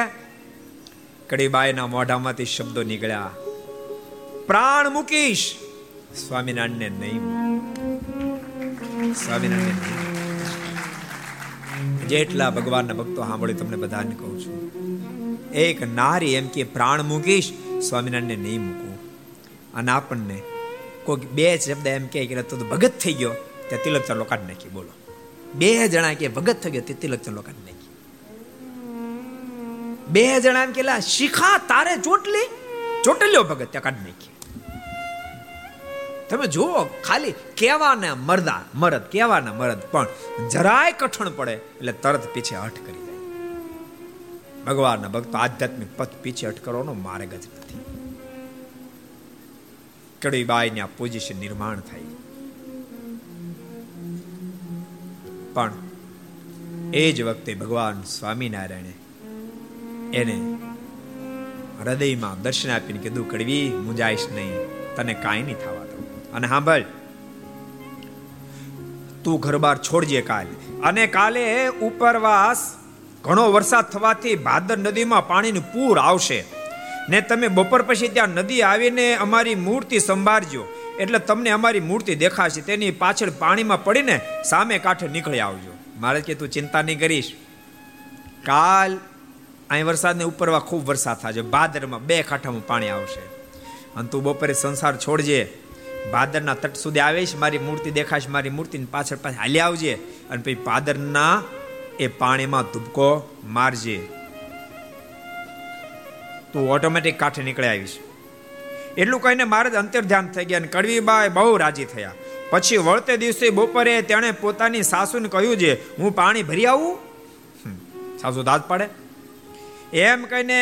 કડીબાઈના મોઢામાંથી શબ્દો નીકળ્યા. પ્રાણ મૂકીશ. સ્વામિનારાયણને નહીં સ્વામિનારાયણ જેટલા ભગવાનના ભક્તો સાંભળ્યું, તમને બધાને કહું છું. એક નારી એમ કે પ્રાણ મૂકીશ, સ્વામિનારાયણને નહીં મૂકવું. અને આપણને કોઈ બે શબ્દ એમ કે તો ભગત થઈ ગયો, ત્યાં તિલક ચાલો કાઢી નાખી, બોલો. બે જણા કે ભગત થઈ ગયો તે તિલક ચાલો કાઢી નાખી. બે જણા એમ કે શિખા તારે ચોટલી, ચોટલ્યો ભગત ત્યાં કાઢી નાખી. તમે જુઓ, ખાલી કેવાના મરદા, મરદ, કેવાના મરદ, પણ જરાય કઠણ પડે એટલે તરત પીછે હઠ કરી જાય ભગવાનના ભક્તો આધ્યાત્મિક પથ પીછે હઠ કરવાનો માર્ગ જ નથી. કડીબાઈને આ પોઝિશન નિર્માણ થાય. પણ એ જ વખતે ભગવાન સ્વામિનારાયણે એને હૃદયમાં દર્શન આપીને કીધું, કડવી, મુંજાઈશ નહીં, તને કાંઈ નહીં થવા અને સાંભળ, તું ઘર બાર છોડજે કાલ. અને કાલે ઉપરવાસ ઘણો વરસાદ થવાથી ભાદર નદીમાં પાણીનું પૂર આવશે. ને તમે બપોર પછી ત્યાં નદી આવીને અમારી મૂર્તિ સંભાળજો. એટલે તમને અમારી મૂર્તિ દેખાશે. તેની પાછળ પાણીમાં પડીને સામે કાંઠે નીકળી આવજો. મારે કે, તું ચિંતા નહીં કરીશ. કાલ અહીં વરસાદને ઉપરવા ખૂબ વરસાદ થશે. ભાદરમાં બે કાંઠામાં પાણી આવશે. અને તું બપોરે સંસાર છોડજે. ભાદરના તટ સુધી આવીશ, મારી મૂર્તિ દેખાશ, મારી મૂર્તિની પાછળ પાછળ હાલી આવજે અને પછી ભાદરના એ પાણીમાં ધુબકો મારજે. તું ઓટોમેટિક કાંઠે નીકળી આવીશ. એટલું કહીને મારે જ અંતર ધ્યાન થઈ ગયા અને કડવીબાઈ બહુ રાજી થયા. પછી વળતે દિવસે બપોરે તેણે પોતાની સાસુને કહ્યું છે, હું પાણી ભરી આવું? સાસુ દાદ પાડે. એમ કહીને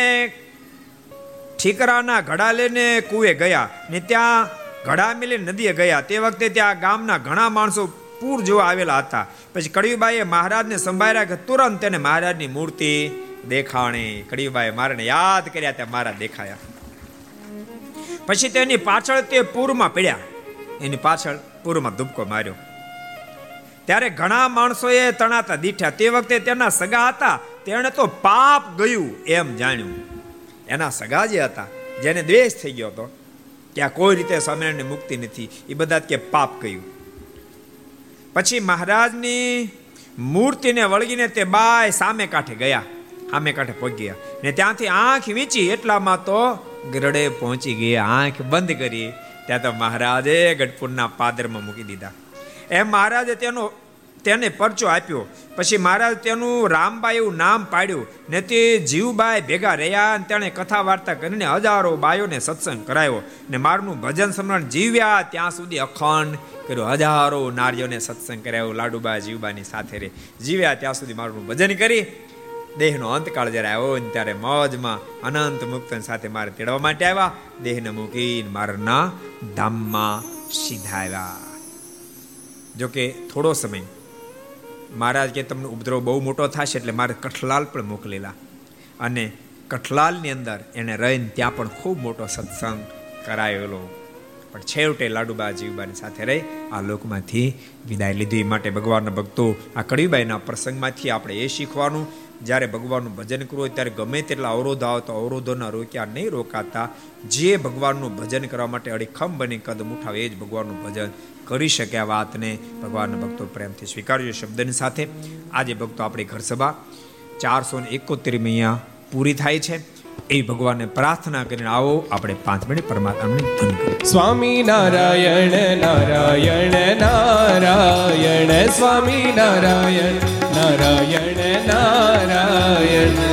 ઠીકરાના ઘડા લઈને કુએ ગયા ને ત્યાં ઘડા મિલી નદીએ ગયા. તે વખતે ત્યાં ગામના ઘણા માણસો પૂર જોવા આવેલા હતા. પછી કડવીબાઈએ મહારાજને સંભાળ્યા કે તુરંત તેને મહારાજની મૂર્તિ દેખાણી. કડવીબાઈએ મારાને યાદ કર્યા ત્યાં મારા દેખાયા. પછી તેની પાછળ તે પૂરમાં પડ્યા. એની પાછળ પૂરમાં ધુબકો માર્યો. ત્યારે ઘણા માણસોએ તણાતા દીઠ્યા. તે વખતે તેના સગા હતા. તેણે તો પાપ ગયું એમ જાણ્યું. એના સગા જે હતા, જેને દ્વેષ થઈ ગયો હતો કે આ કોઈ રીતે સ્વામિનારાયણની મુક્તિ નથી. એ બધા કે પાપ કહ્યું પછી મહારાજની મૂર્તિને વળગીને તે બાય સામે કાંઠે ગયા. સામે કાંઠે પહોંચી ગયા. ને ત્યાંથી આંખ વીંચી એટલામાં તો ગરડે પહોંચી ગયા આંખ બંધ કરી. ત્યાં તો મહારાજે ગઢપુરના પાદરમાં મૂકી દીધા. એમ મહારાજે તેનો તેને પરચો આપ્યો. પછી મહારાજ તેનું રામબાઈ એવું નામ પાડ્યું. ને તે જીવબાઈ ભેગા રહ્યા અને તેણે કથા વાર્તા કરીને હજારો બાયોને સત્સંગ કરાયો ને મારનું ભજન સમરણ જીવ્યા. ત્યાં સુધી અખંડ કર્યો. હજારો નારીઓને સત્સંગ કરાયો. લાડુબા જીવબાની સાથે રે જીવ્યા ત્યાં સુધી મારું ભજન કરી. દેહનો અંતકાળ જ્યારે આવ્યો ને ત્યારે મોજમાં અનંત મુક્ત સાથે મારે તેડવા માટે આવ્યા. દેહને મૂકીને મારના ધામમાં સીધા આવ્યા જોકે થોડો સમય મહારાજ કે તમને ઉપદ્રવ બહુ મોટો થશે એટલે મારે કઠલાલ પણ મોકલેલા. અને કઠલાલની અંદર એને રહીને ત્યાં પણ ખૂબ મોટો સત્સંગ કરાયેલો. પણ છેવટે લાડુબા જીવબાની સાથે રહી આ લોકમાંથી વિદાય લીધી. માટે ભગવાનના ભક્તો આ કડીબાઈના પ્રસંગમાંથી આપણે એ શીખવાનું, જ્યારે ભગવાનનું ભજન કરવું હોય ત્યારે ગમે તેટલા અવરોધ આવે તો અવરોધોના રોક્યા નહીં રોકાતા. જે ભગવાનનું ભજન કરવા માટે અડીખમ બની કદમ ઉઠાવે એ જ ભગવાનનું ભજન કરી શકે આ વાતને ભગવાનના ભક્તો પ્રેમથી સ્વીકારજો શબ્દની સાથે આજે ભક્તો આપણી ઘર સભા ચારસો ને એકોતેરમી અહીંયા પૂરી થાય છે. એ ભગવાનને પ્રાર્થના કરીને આવો. આપણે પાંચ મિનિટ પરમાત્માને ધન કરીએ. સ્વામી નારાયણ નારાયણ નારાયણ, સ્વામી નારાયણ નારાયણ નારાયણ.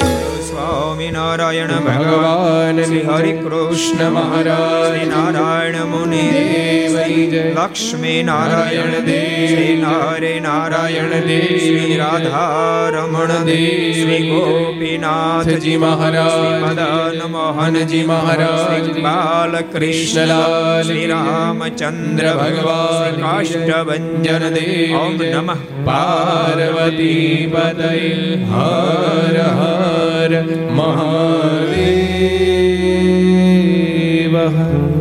સ્વામિનારાયણ ભગવાન શ્રી હરિ કૃષ્ણ મહારાજ શ્રી નારાયણ મુનિ. લક્ષ્મી નારાયણ દેવી શ્રી નારે નારાયણ દેવી રાધારમણ રાધા રમણ દેવ ગોપીનાથજી મહારાજ મદન મોહનજી મહારાજ બાલકૃષ્ણલાલ શ્રી રામચંદ્ર ભગવાન કાષ્ટભન દેવ ઓમ નમઃ પાર્વતી પતય હર હર મહાદેવ